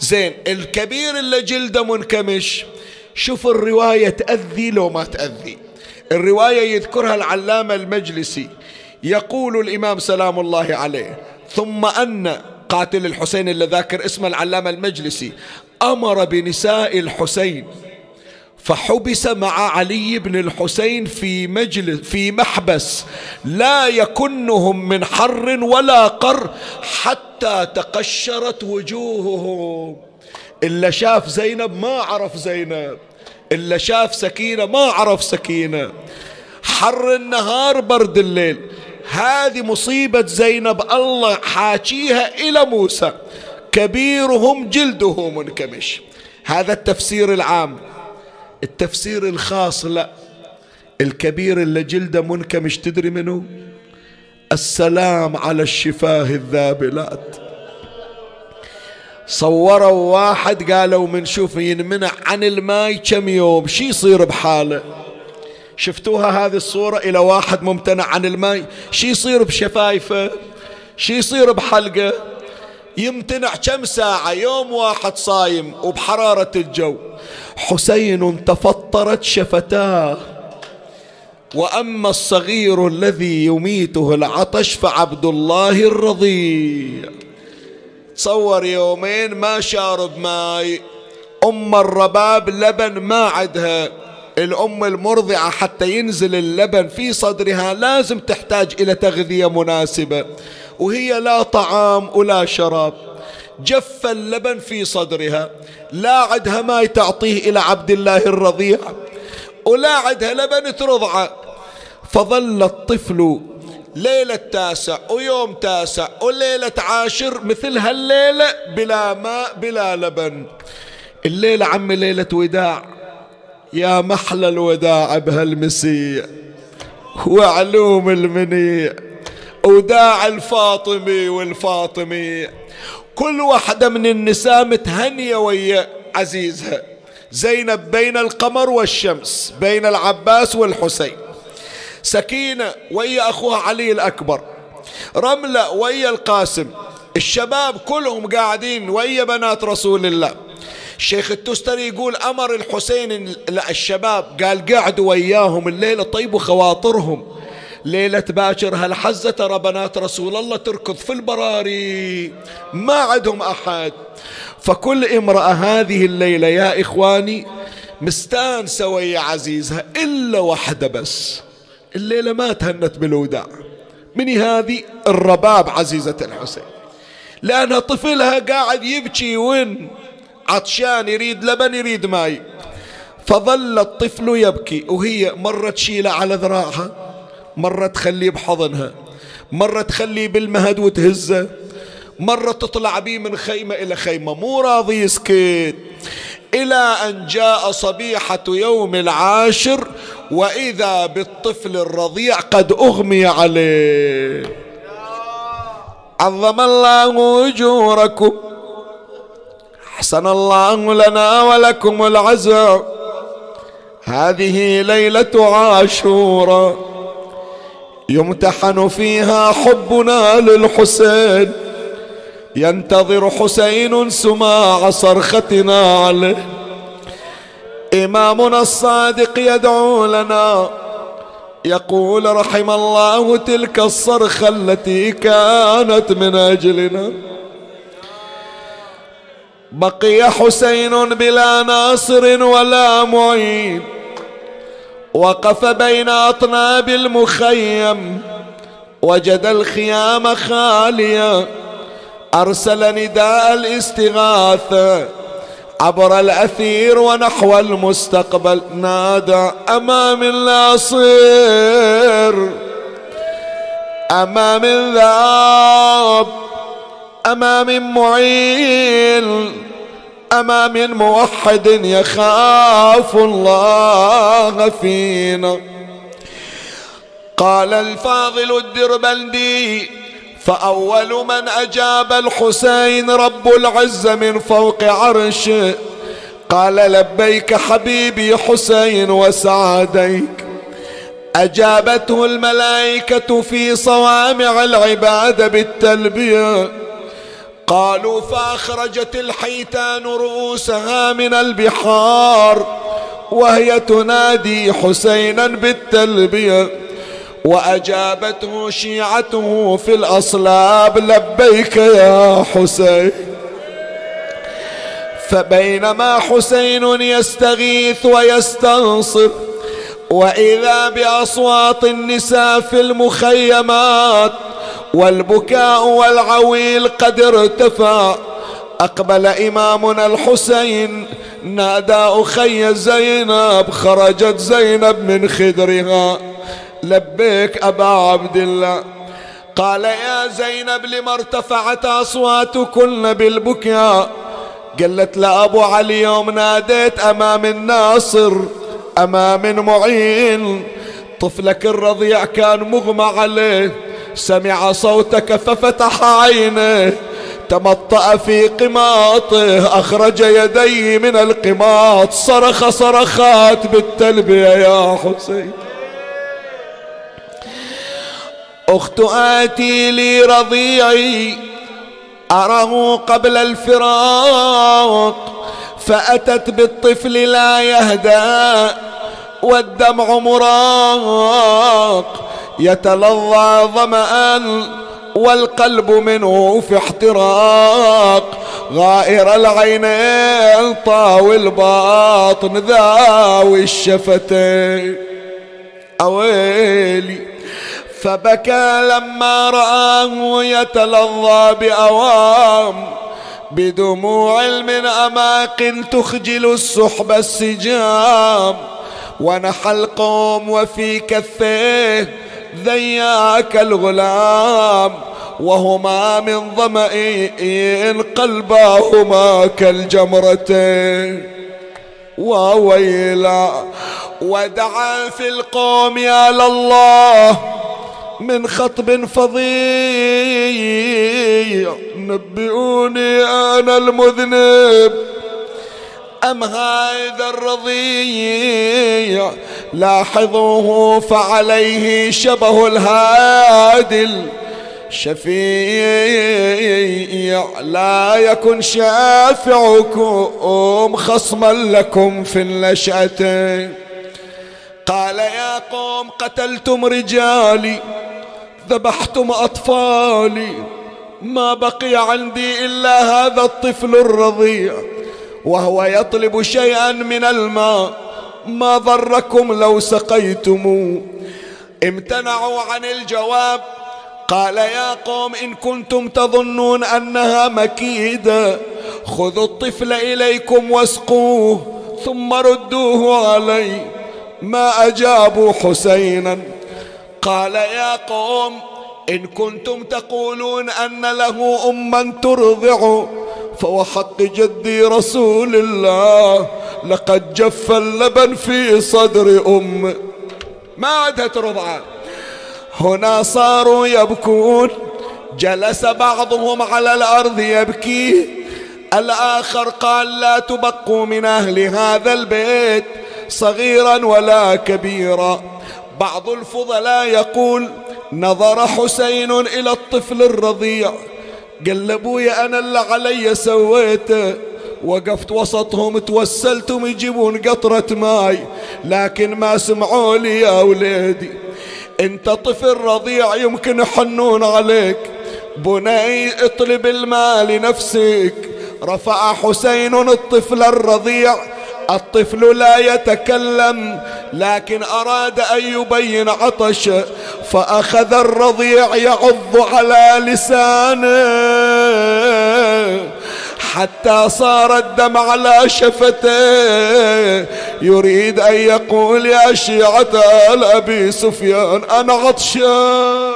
زين الكبير اللي جلده منكمش شوف الرواية تأذي لو ما تأذي. الرواية يذكرها العلامة المجلسي يقول الإمام سلام الله عليه ثم أن قاتل الحسين اللي ذاكر اسم العلامة المجلسي أمر بنساء الحسين. فحبس مع علي بن الحسين في مجلس في محبس لا يكنهم من حر ولا قر حتى تقشرت وجوههم. إلا شاف زينب ما عرف زينب. إلا شاف سكينة ما عرف سكينة. حر النهار برد الليل. هذه مصيبة زينب الله حاكيها إلى موسى. كبيرهم جلده منكمش هذا التفسير العام. التفسير الخاص لا. الكبير اللي جلده منكمش تدري منه؟ السلام على الشفاه الذابلات. صوروا واحد قالوا من شوف ينمنع عن الماي كم يوم شي يصير بحاله؟ شفتوها هذه الصورة؟ إلى واحد ممتنع عن الماء شي يصير بشفايفه؟ شي يصير بحلقه؟ يمتنع كم ساعة يوم واحد صايم وبحرارة الجو. حسين تفطرت شفتاه. وأما الصغير الذي يميته العطش فعبد الله الرضيع. تصور يومين ما شارب ماي. أم الرباب لبن ما عدها. الأم المرضعة حتى ينزل اللبن في صدرها لازم تحتاج إلى تغذية مناسبة. وهي لا طعام ولا شراب. جف اللبن في صدرها لا عدها ماي تعطيه إلى عبد الله الرضيع ولا عدها لبن ترضعه. فظل الطفل ليلة تاسع ويوم تاسع وليلة عاشر مثل هالليلة بلا ماء بلا لبن. الليلة عمي ليلة وداع يا محلى الوداع بهالمسيء وعلوم المنيع وداع الفاطمي والفاطمي. كل واحدة من النساء متهنية ويا عزيزها. زينب بين القمر والشمس بين العباس والحسين. سكينة ويا أخوها علي الأكبر. رملة ويا القاسم. الشباب كلهم قاعدين ويا بنات رسول الله. الشيخ التستري يقول أمر الحسين الشباب قال قعدوا وياهم الليلة طيبوا خواطرهم ليلة باكر هالحزة ترى بنات رسول الله تركض في البراري؟ ما عندهم أحد. فكل امرأة هذه الليلة يا إخواني مستانسة ويا عزيزها إلا واحدة بس. الليلة ما تهنت بالوداع. من هذه؟ الرباب عزيزة الحسين. لأنها طفلها قاعد يبكي وين؟ عطشان يريد لبن يريد ماي. فظل الطفل يبكي وهي مرة تشيله على ذراعها. مرة تخليه بحضنها مرة تخليه بالمهد وتهزه مرة تطلع بيه من خيمة إلى خيمة مو راضي يسكت. إلى أن جاء صبيحة يوم العاشر وإذا بالطفل الرضيع قد أغمي عليه. عظم الله أجوركم أحسن الله لنا ولكم العزاء هذه ليلة عاشوراء يمتحن فيها حبنا للحسين. ينتظر حسين سماع صرختنا عليه. إمامنا الصادق يدعو لنا. يقول رحم الله تلك الصرخة التي كانت من أجلنا. بقي حسين بلا ناصر ولا معين. وقف بين أطناب المخيم وجد الخيام خالية أرسل نداء الاستغاثة عبر الأثير ونحو المستقبل. نادى أمام الناصر. أمام الذاب أمام معين أمام موحد يخاف الله فينا. قال الفاضل الدربندي فأول من أجاب الحسين رب العزة من فوق عرشه قال لبيك حبيبي حسين وسعاديك أجابته الملائكة في صوامع العبادة بالتلبية. قالوا فأخرجت الحيتان رؤوسها من البحار وهي تنادي حسينا بالتلبية وأجابته شيعته في الأصلاب لبيك يا حسين. فبينما حسين يستغيث ويستنصر وإذا بأصوات النساء في المخيمات والبكاء والعويل قد ارتفع أقبل إمامنا الحسين نادى أخي زينب خرجت زينب من خدرها. لبيك أبا عبد الله. قال يا زينب لما ارتفعت أصواتكن بالبكاء؟ قالت لأبو علي يوم ناديت أمام الناصر. أمام معين. طفلك الرضيع كان مغمى عليه. سمع صوتك ففتح عينه. تمطأ في قماطه. أخرج يديه من القماط. صرخ صرخات بالتلبية يا حسين. أخت آتي لي رضيعي. أراه قبل الفراق. فأتت بالطفل لا يهدى والدمع مراق يتلظى ظمأ والقلب منه في احتراق. غائر العينين طاوي الباطن ذاوي الشفتين أويلي فبكى لما رآه يتلظى بأوام بدموع من أماق تخجل السحب السجام ونحى القوم وفي كفيه ذياك الغلام وهما من ظمأ قلباهما كالجمرتين وويلا ودعا في القوم يا لله من خطب فظيع. نبئوني أنا المذنب. أم هذا الرضيع؟ لاحظوه فعليه شبه الهادل. شفيع لا يكن شافعكم خصما لكم في النشأتين قال يا قوم قتلتم رجالي. ذبحتم أطفالي. ما بقي عندي إلا هذا الطفل الرضيع وهو يطلب شيئا من الماء. ما ضركم لو سقيتموه امتنعوا عن الجواب. قال يا قوم إن كنتم تظنون أنها مكيدة خذوا الطفل إليكم واسقوه ثم ردوه علي. ما أجابوا حسينا. قال يا قوم إن كنتم تقولون أن له أما ترضع فوحق جدي رسول الله. لقد جف اللبن في صدر أم. ما عادت رضعة. هنا صاروا يبكون. جلس بعضهم على الأرض يبكي. الآخر قال لا تبقوا من أهل هذا البيت صغيرا ولا كبيرا. بعض الفضلاء يقول نظر حسين إلى الطفل الرضيع. قال لابويا أنا اللي علي سويته. وقفت وسطهم توسلتم يجيبون قطرة ماي. لكن ما سمعوا لي يا وليدي. أنت طفل رضيع يمكن يحنون عليك. بني اطلب المال لنفسك. رفع حسين الطفل الرضيع. الطفل لا يتكلم لكن أراد أن يبين عطش فأخذ الرضيع يعض على لسانه. حتى صار الدم على شفته. يريد أن يقول يا شيعة الأبي سفيان أنا عطشان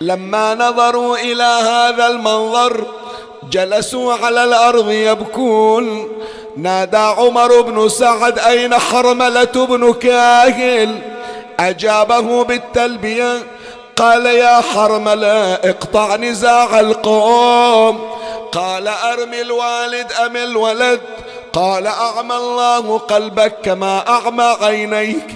لما نظروا إلى هذا المنظر جلسوا على الأرض يبكون. نادى عمر بن سعد أين حرملة بن كاهل؟ أجابه بالتلبية قال يا حرملة اقطع نزاع القوم. قال أرمي الوالد أم الولد؟ قال أعمى الله قلبك كما أعمى عينيك.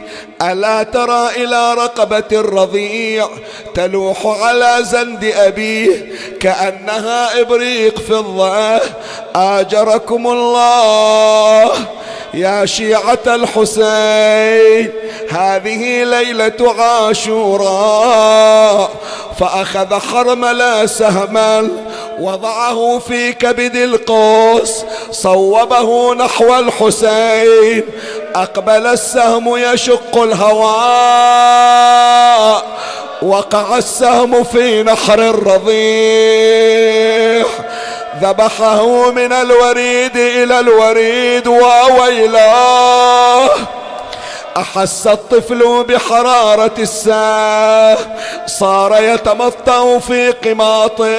ألا ترى إلى رقبة الرضيع تلوح على زند أبيه؟ كأنها إبريق فضة آجركم الله يا شيعة الحسين. هذه ليلة عاشوراء. فأخذ حرمل سهما وضعه في كبد القوس صوبه نحو الحسين. أقبل السهم يشق الهواء وقع السهم في نحر الرضيع. ذبحه من الوريد إلى الوريد وويلاه أحس الطفل بحرارة الساه صار يتمطع في قماطه.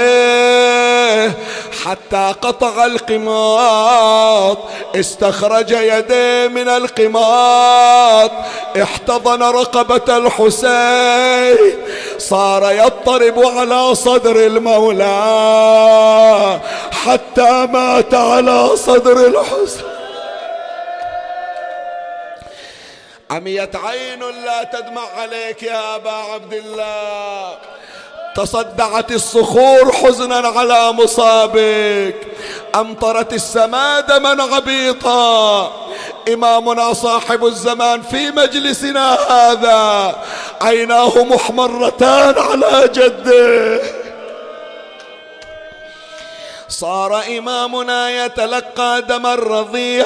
حتى قطع القماط استخرج يديه من القماط. احتضن رقبة الحسين صار يضطرب على صدر المولى. حتى مات على صدر الحسين. عميت عين لا تدمع عليك يا أبا عبد الله؟ تصدعت الصخور حزنا على مصابك أمطرت السماء دما عبيطا. إمامنا صاحب الزمان في مجلسنا هذا عيناه محمرتان على جده. صار إمامنا يتلقى دم الرضيع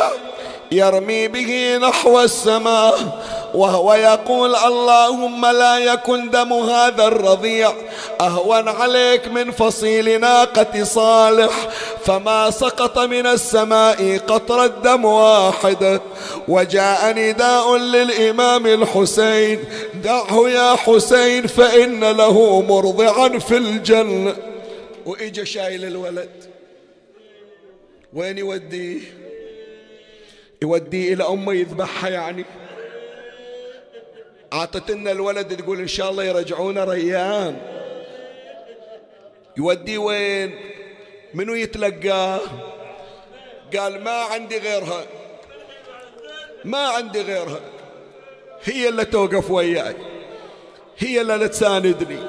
يرمي به نحو السماء وهو يقول اللهم لا يكن دم هذا الرضيع. أهون عليك من فصيل ناقة صالح فما سقط من السماء قطرة دم واحدة وجاء نداء للإمام الحسين دعه يا حسين فإن له مرضعا في الجنة. وإجا شايل الولد. وين يوديه؟ يوديه إلى أمه يذبحها يعني. عطتنا الولد تقول إن شاء الله يرجعونا ريان. يوديه وين؟ منو يتلقاه؟ قال ما عندي غيرها. ما عندي غيرها. هي اللي توقف وياي. هي اللي تساندني.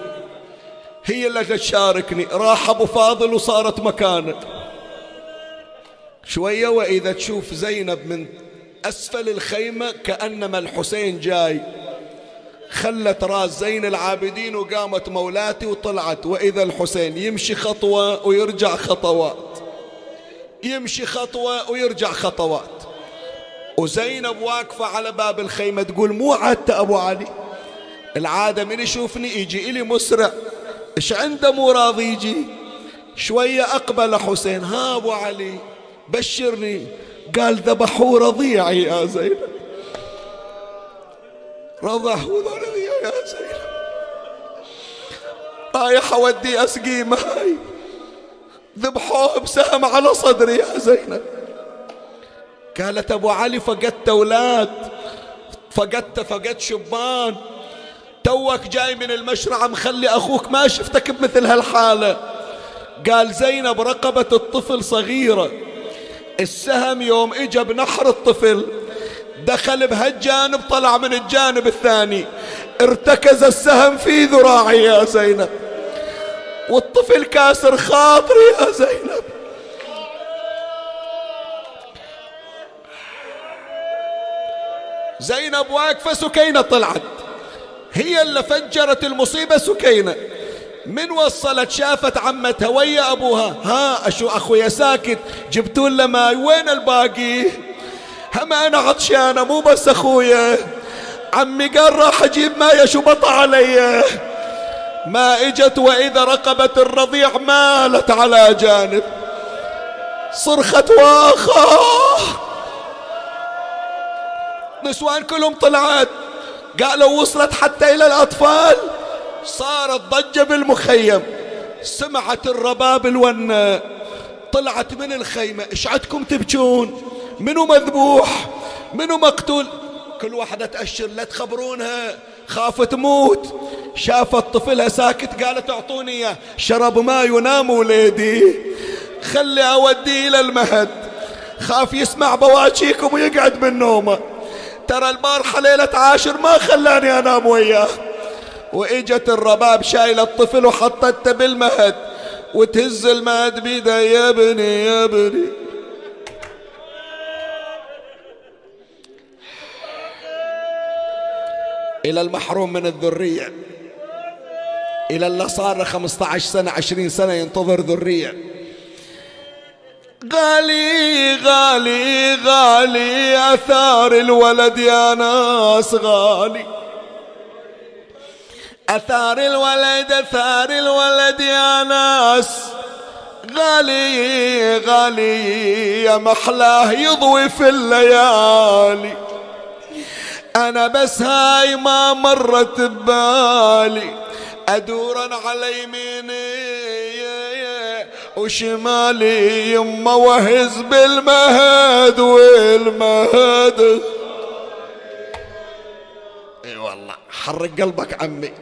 هي اللي تشاركني راح أبو فاضل وصارت مكانه شوية وإذا تشوف زينب من أسفل الخيمة كأنما الحسين جاي. خلت راس زين العابدين وقامت مولاتي وطلعت. وإذا الحسين يمشي خطوة ويرجع خطوات. يمشي خطوة ويرجع خطوات. وزينب واقفة على باب الخيمة تقول مو عدت أبو علي. العادة من يشوفني يجي إلي مسرع. إيش عنده مو راضي يجي؟ شوية أقبل حسين. ها أبو علي. بشرني. قال ذبحوا رضيعي يا زينب. رضحوا رضيعي يا زينب. رايح اودي أسقي ماي ذبحوه بسهم على صدري يا زينب. قالت أبو علي فقدت أولاد. فقدت فقدت شبان. توك جاي من المشرعة مخلي أخوك ما شفتك بمثل هالحالة. قال زينب رقبة الطفل صغيرة. السهم يوم اجى بنحر الطفل دخل بهالجانب طلع من الجانب الثاني ارتكز السهم في ذراعي يا زينب. والطفل كاسر خاطري يا زينب. زينب واقفة سكينة طلعت هي اللي فجرت المصيبة سكينة. من وصلت شافت عمتها ويا أبوها. ها أشو اخويا ساكت جبتوا له ماي وين الباقي؟ هم أنا عطشانه مو بس أخويا. عمي قال راح أجيب ماي شو بطى علي. ما إجت وإذا رقبة الرضيع مالت على جانب. صرخت واخا. نسوان كلهم طلعت. قالوا وصلت حتى إلى الأطفال. صارت ضجة بالمخيم. سمعت الرباب الونة طلعت من الخيمة. إيش عدكم تبكون منو مذبوح؟ منو مقتول؟ كل واحدة تأشر لا تخبرونها. خاف تموت شافت طفلها ساكت قالت أعطوني إياه. شرب ما ينام وليدي. خلي اوديه إلى المهد. خاف يسمع بواجيكم ويقعد من نومه. ترى البارحة ليلة عاشر ما خلاني أنام وياه. وإجت الرباب شايلة الطفل وحطته بالمهد وتهز المهد بيده يا ابني يا ابني إلى المحروم من الذرية. إلى اللي صار 15 سنة 20 سنة ينتظر ذرية. غالي غالي غالي أثار الولد يا ناس غالي. أثار الولد أثار الولد يا ناس. غالي غالي يا محلاه يضوي في الليالي. أنا بس هاي ما مرت ببالي. أدورا على يميني وشمالي يما وهز بالمهد والمهد. حرق قلبك عمي.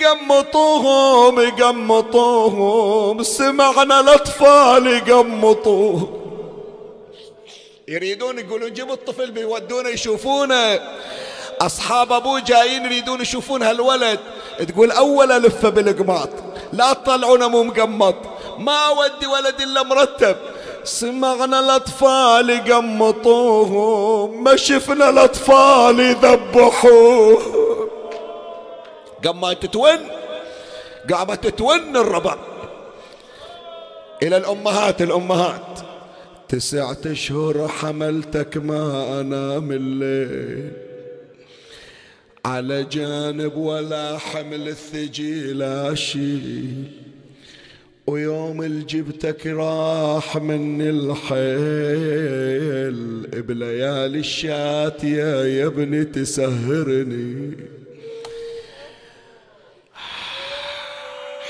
يقمطوهم يقمطوهم. سمعنا الأطفال يقمطوهم. يريدون يقولون جيبوا الطفل بيودونه يشوفونه. أصحاب ابوه جايين يريدون يشوفون هالولد. تقول أول الفه بالقماط. لا تطلعونه مو مقمط. ما أودي ولد إلا مرتب. سمعنا الأطفال يقمطوهم ما شفنا الأطفال يذبحوه. قام تتون قامت تتون الربع. إلى الأمهات الأمهات. تسعة أشهر حملتك ما أنام الليل على جانب ولا حمل الثقيل أشيل. ويوم الجبتك راح من الحيل بليالي الشتا يا ابني تسهرني.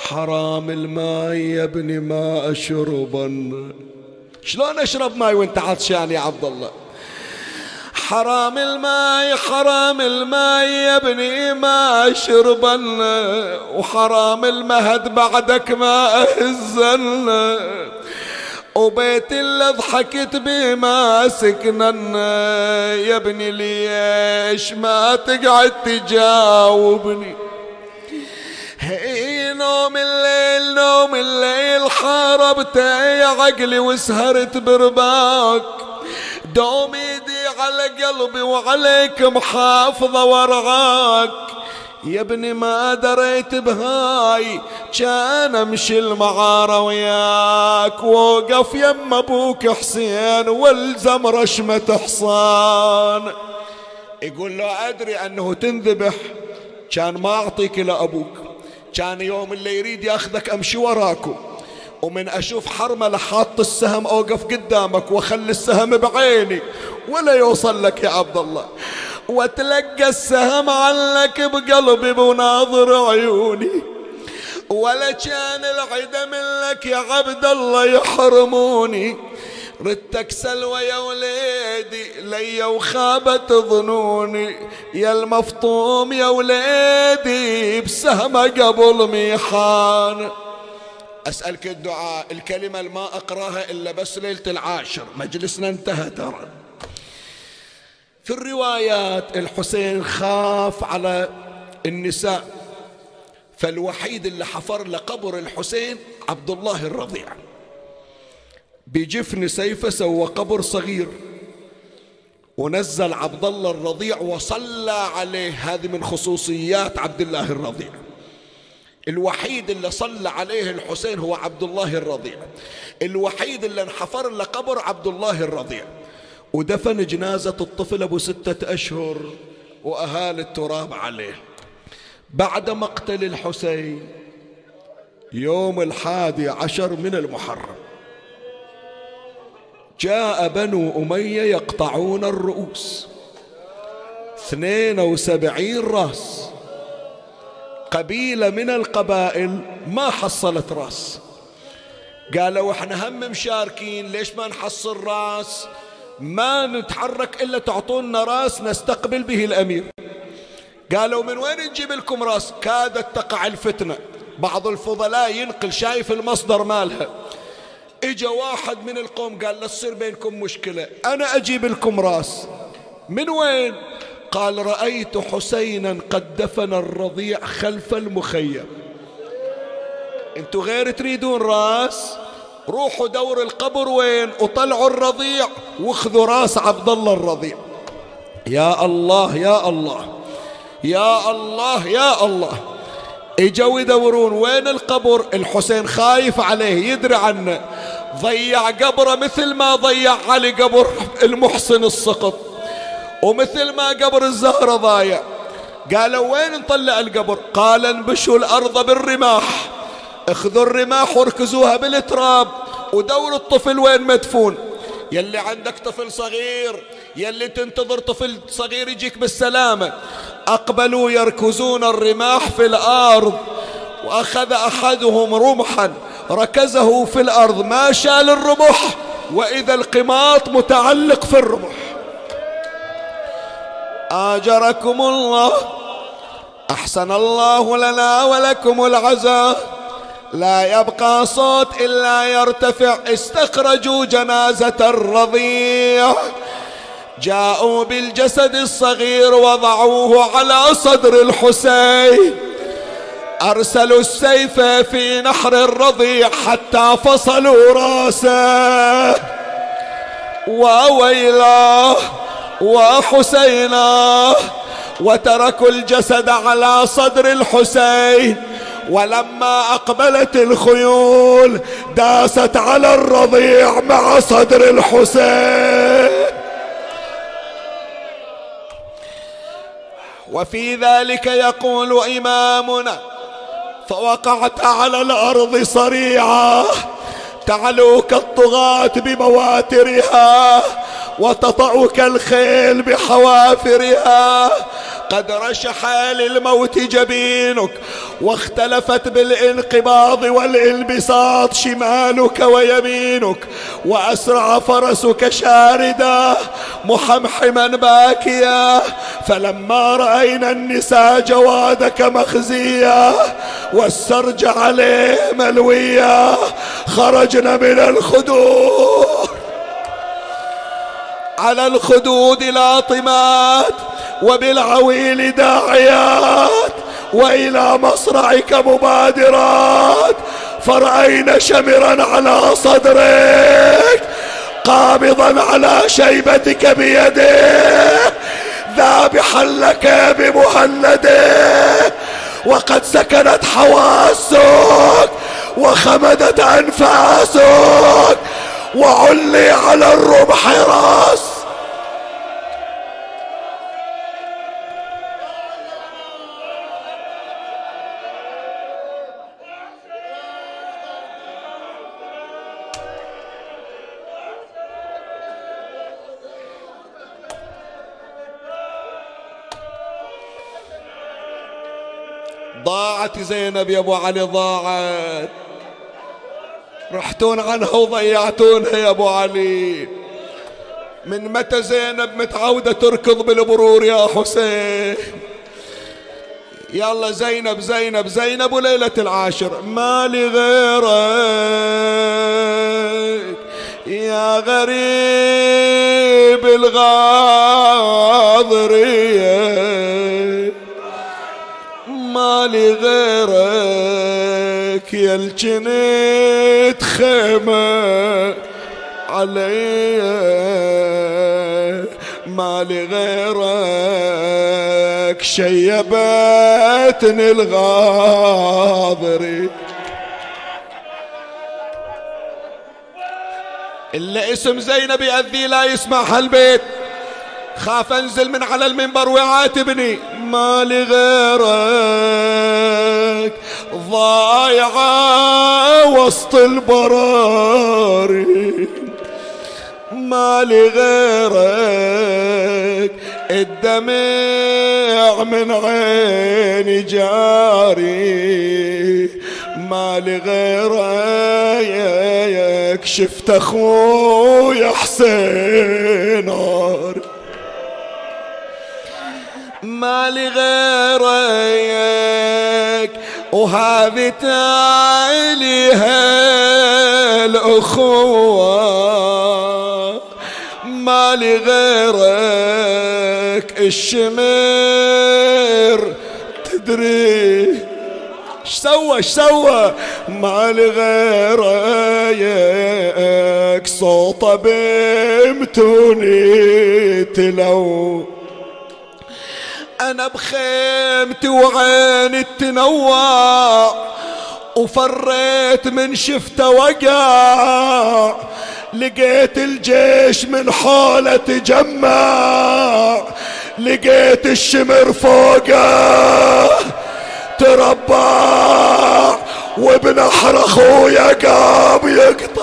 حرام الماي يا ابني ما أشربن. شلون أشرب ماي وأنت عطشان يا عبد الله؟ حرام الماي حرام الماي يا ابني ما اشربن وحرام المهد بعدك ما أهزن. وبيت اللي ضحكت بيه ما سكنن. يا ابني ليش ما تقعد تجاوبني؟ هي نوم الليل نوم الليل حاربت يا عقلي وسهرت برباك. دوم ايدي على قلبي وعليك محافظة ورعاك. يا ابني ما دريت بهاي كان امشي المعارة وياك. ووقف يم أبوك حسين والزم رشمة حصان. يقول له أدري أنه تنذبح. كان ما أعطيك لابوك كان يوم اللي يريد ياخذك أمشي وراكم ومن أشوف حرملة حاط السهم أوقف قدامك وأخلي السهم بعيني ولا يوصل لك يا عبد الله. وتلقى السهم علك بقلبي بناظر عيوني. ولا كان العدم لك يا عبد الله يحرموني. ردتك سلوى يا وليدي لي وخابت ظنوني. يا المفطوم يا وليدي بسهمة قبل ميحان. أسألك الدعاء الكلمة اللي ما أقراها إلا بس ليلة العاشر مجلسنا انتهى ترى. في الروايات الحسين خاف على النساء فالوحيد اللي حفر له قبر الحسين عبد الله الرضيع. بجفن سيفه سوى قبر صغير ونزل عبد الله الرضيع وصلى عليه هذه من خصوصيات عبد الله الرضيع. الوحيد اللي صلى عليه الحسين هو عبد الله الرضيع. الوحيد اللي انحفر له قبر عبد الله الرضيع. ودفن جنازة الطفل أبو ستة أشهر وأهال التراب عليه. بعد مقتل الحسين يوم الحادي عشر من المحرم جاء بنو أمية يقطعون الرؤوس. اثنين وسبعين راس. قبيلة من القبائل ما حصلت راس. قالوا إحنا هم مشاركين ليش ما نحصل راس؟ ما نتحرك إلا تعطونا راس نستقبل به الأمير. قالوا من وين نجيب لكم راس؟ كادت تقع الفتنة. بعض الفضلاء ينقل شايف المصدر مالها. إجا واحد من القوم قال لا تصير بينكم مشكلة أنا أجيب لكم راس. من وين؟ قال رأيت حسينا قد دفن الرضيع خلف المخيم. أنتوا غير تريدون راس؟ روحوا دور القبر وين؟ وطلعوا الرضيع واخذوا راس عبد الله الرضيع. يا الله يا الله يا الله يا الله. إجوا يدورون وين القبر؟ الحسين خايف عليه يدري عنه. ضيع قبره مثل ما ضيع علي قبر المحسن السقط. ومثل ما قبر الزهرة ضايع. قالوا وين نطلع القبر؟ قال انبشوا الأرض بالرماح. اخذوا الرماح واركزوها بالتراب ودور الطفل وين مدفون؟ يلي عندك طفل صغير يلي تنتظر طفل صغير يجيك بالسلامة. أقبلوا يركزون الرماح في الأرض وأخذ أحدهم رمحا ركزه في الأرض ما شال الرمح وإذا القماط متعلق في الرمح. آجركم الله. أحسن الله لنا ولكم العزاء لا يبقى صوت إلا يرتفع. استخرجوا جنازة الرضيع. جاءوا بالجسد الصغير وضعوه على صدر الحسين. أرسلوا السيف في نحر الرضيع حتى فصلوا راسه. وويلاه. وحسيناه وتركوا الجسد على صدر الحسين ولما أقبلت الخيول داست على الرضيع مع صدر الحسين. وفي ذلك يقول إمامنا فوقعت على الأرض صريعا تعلوك الطغاة بمواترها وتطأك الخيل بحوافرها قد رشح للموت جبينك واختلفت بالانقباض والانبساط شمالك ويمينك وأسرع فرسك شاردا محمحما باكيا فلما رأينا النساء جوادك مخزيا والسرج عليه ملويا خرجنا من الخدود. على الخدود لاطمات وبالعويل داعيات وإلى مصرعك مبادرات فرأينا شمرا على صدرك قابضا على شيبتك بيده ذابحا لك بمهنده وقد سكنت حواسك وخمدت أنفاسك وعلي على الرمح راس ضاعت زينب يا أبو علي ضاعت. رحتون عنها وضيعتونها يا أبو علي. من متى زينب متعودة تركض بالبرور يا حسين؟ يلا زينب زينب زينب وليلة العاشر. ما غيرك يا غريب الغاضرية. ما لي غيرك يا الجنيت خيمة علي ما غيرك شيبتني الغاضري إلا اسم زينب يأذي لا يسمع هالبيت خاف انزل من على المنبر ويعاتبني ما غيرك ضايعة وسط البراري. ما غيرك الدمع من عيني جاري. ما غيرك شفت أخويا حسين ما لي غيرك وهذه تالي هالأخوة. ما لي غيرك الشمر تدري إيش سوى إيش سوى؟ ما لي غيرك صوته بمتوني تلو. أنا بخيمتي وعيني تنوع وفريت من شفته وقع لقيت الجيش من حوله تجمع. لقيت الشمر فوقه تربع وبنحر أخويا قام يقطع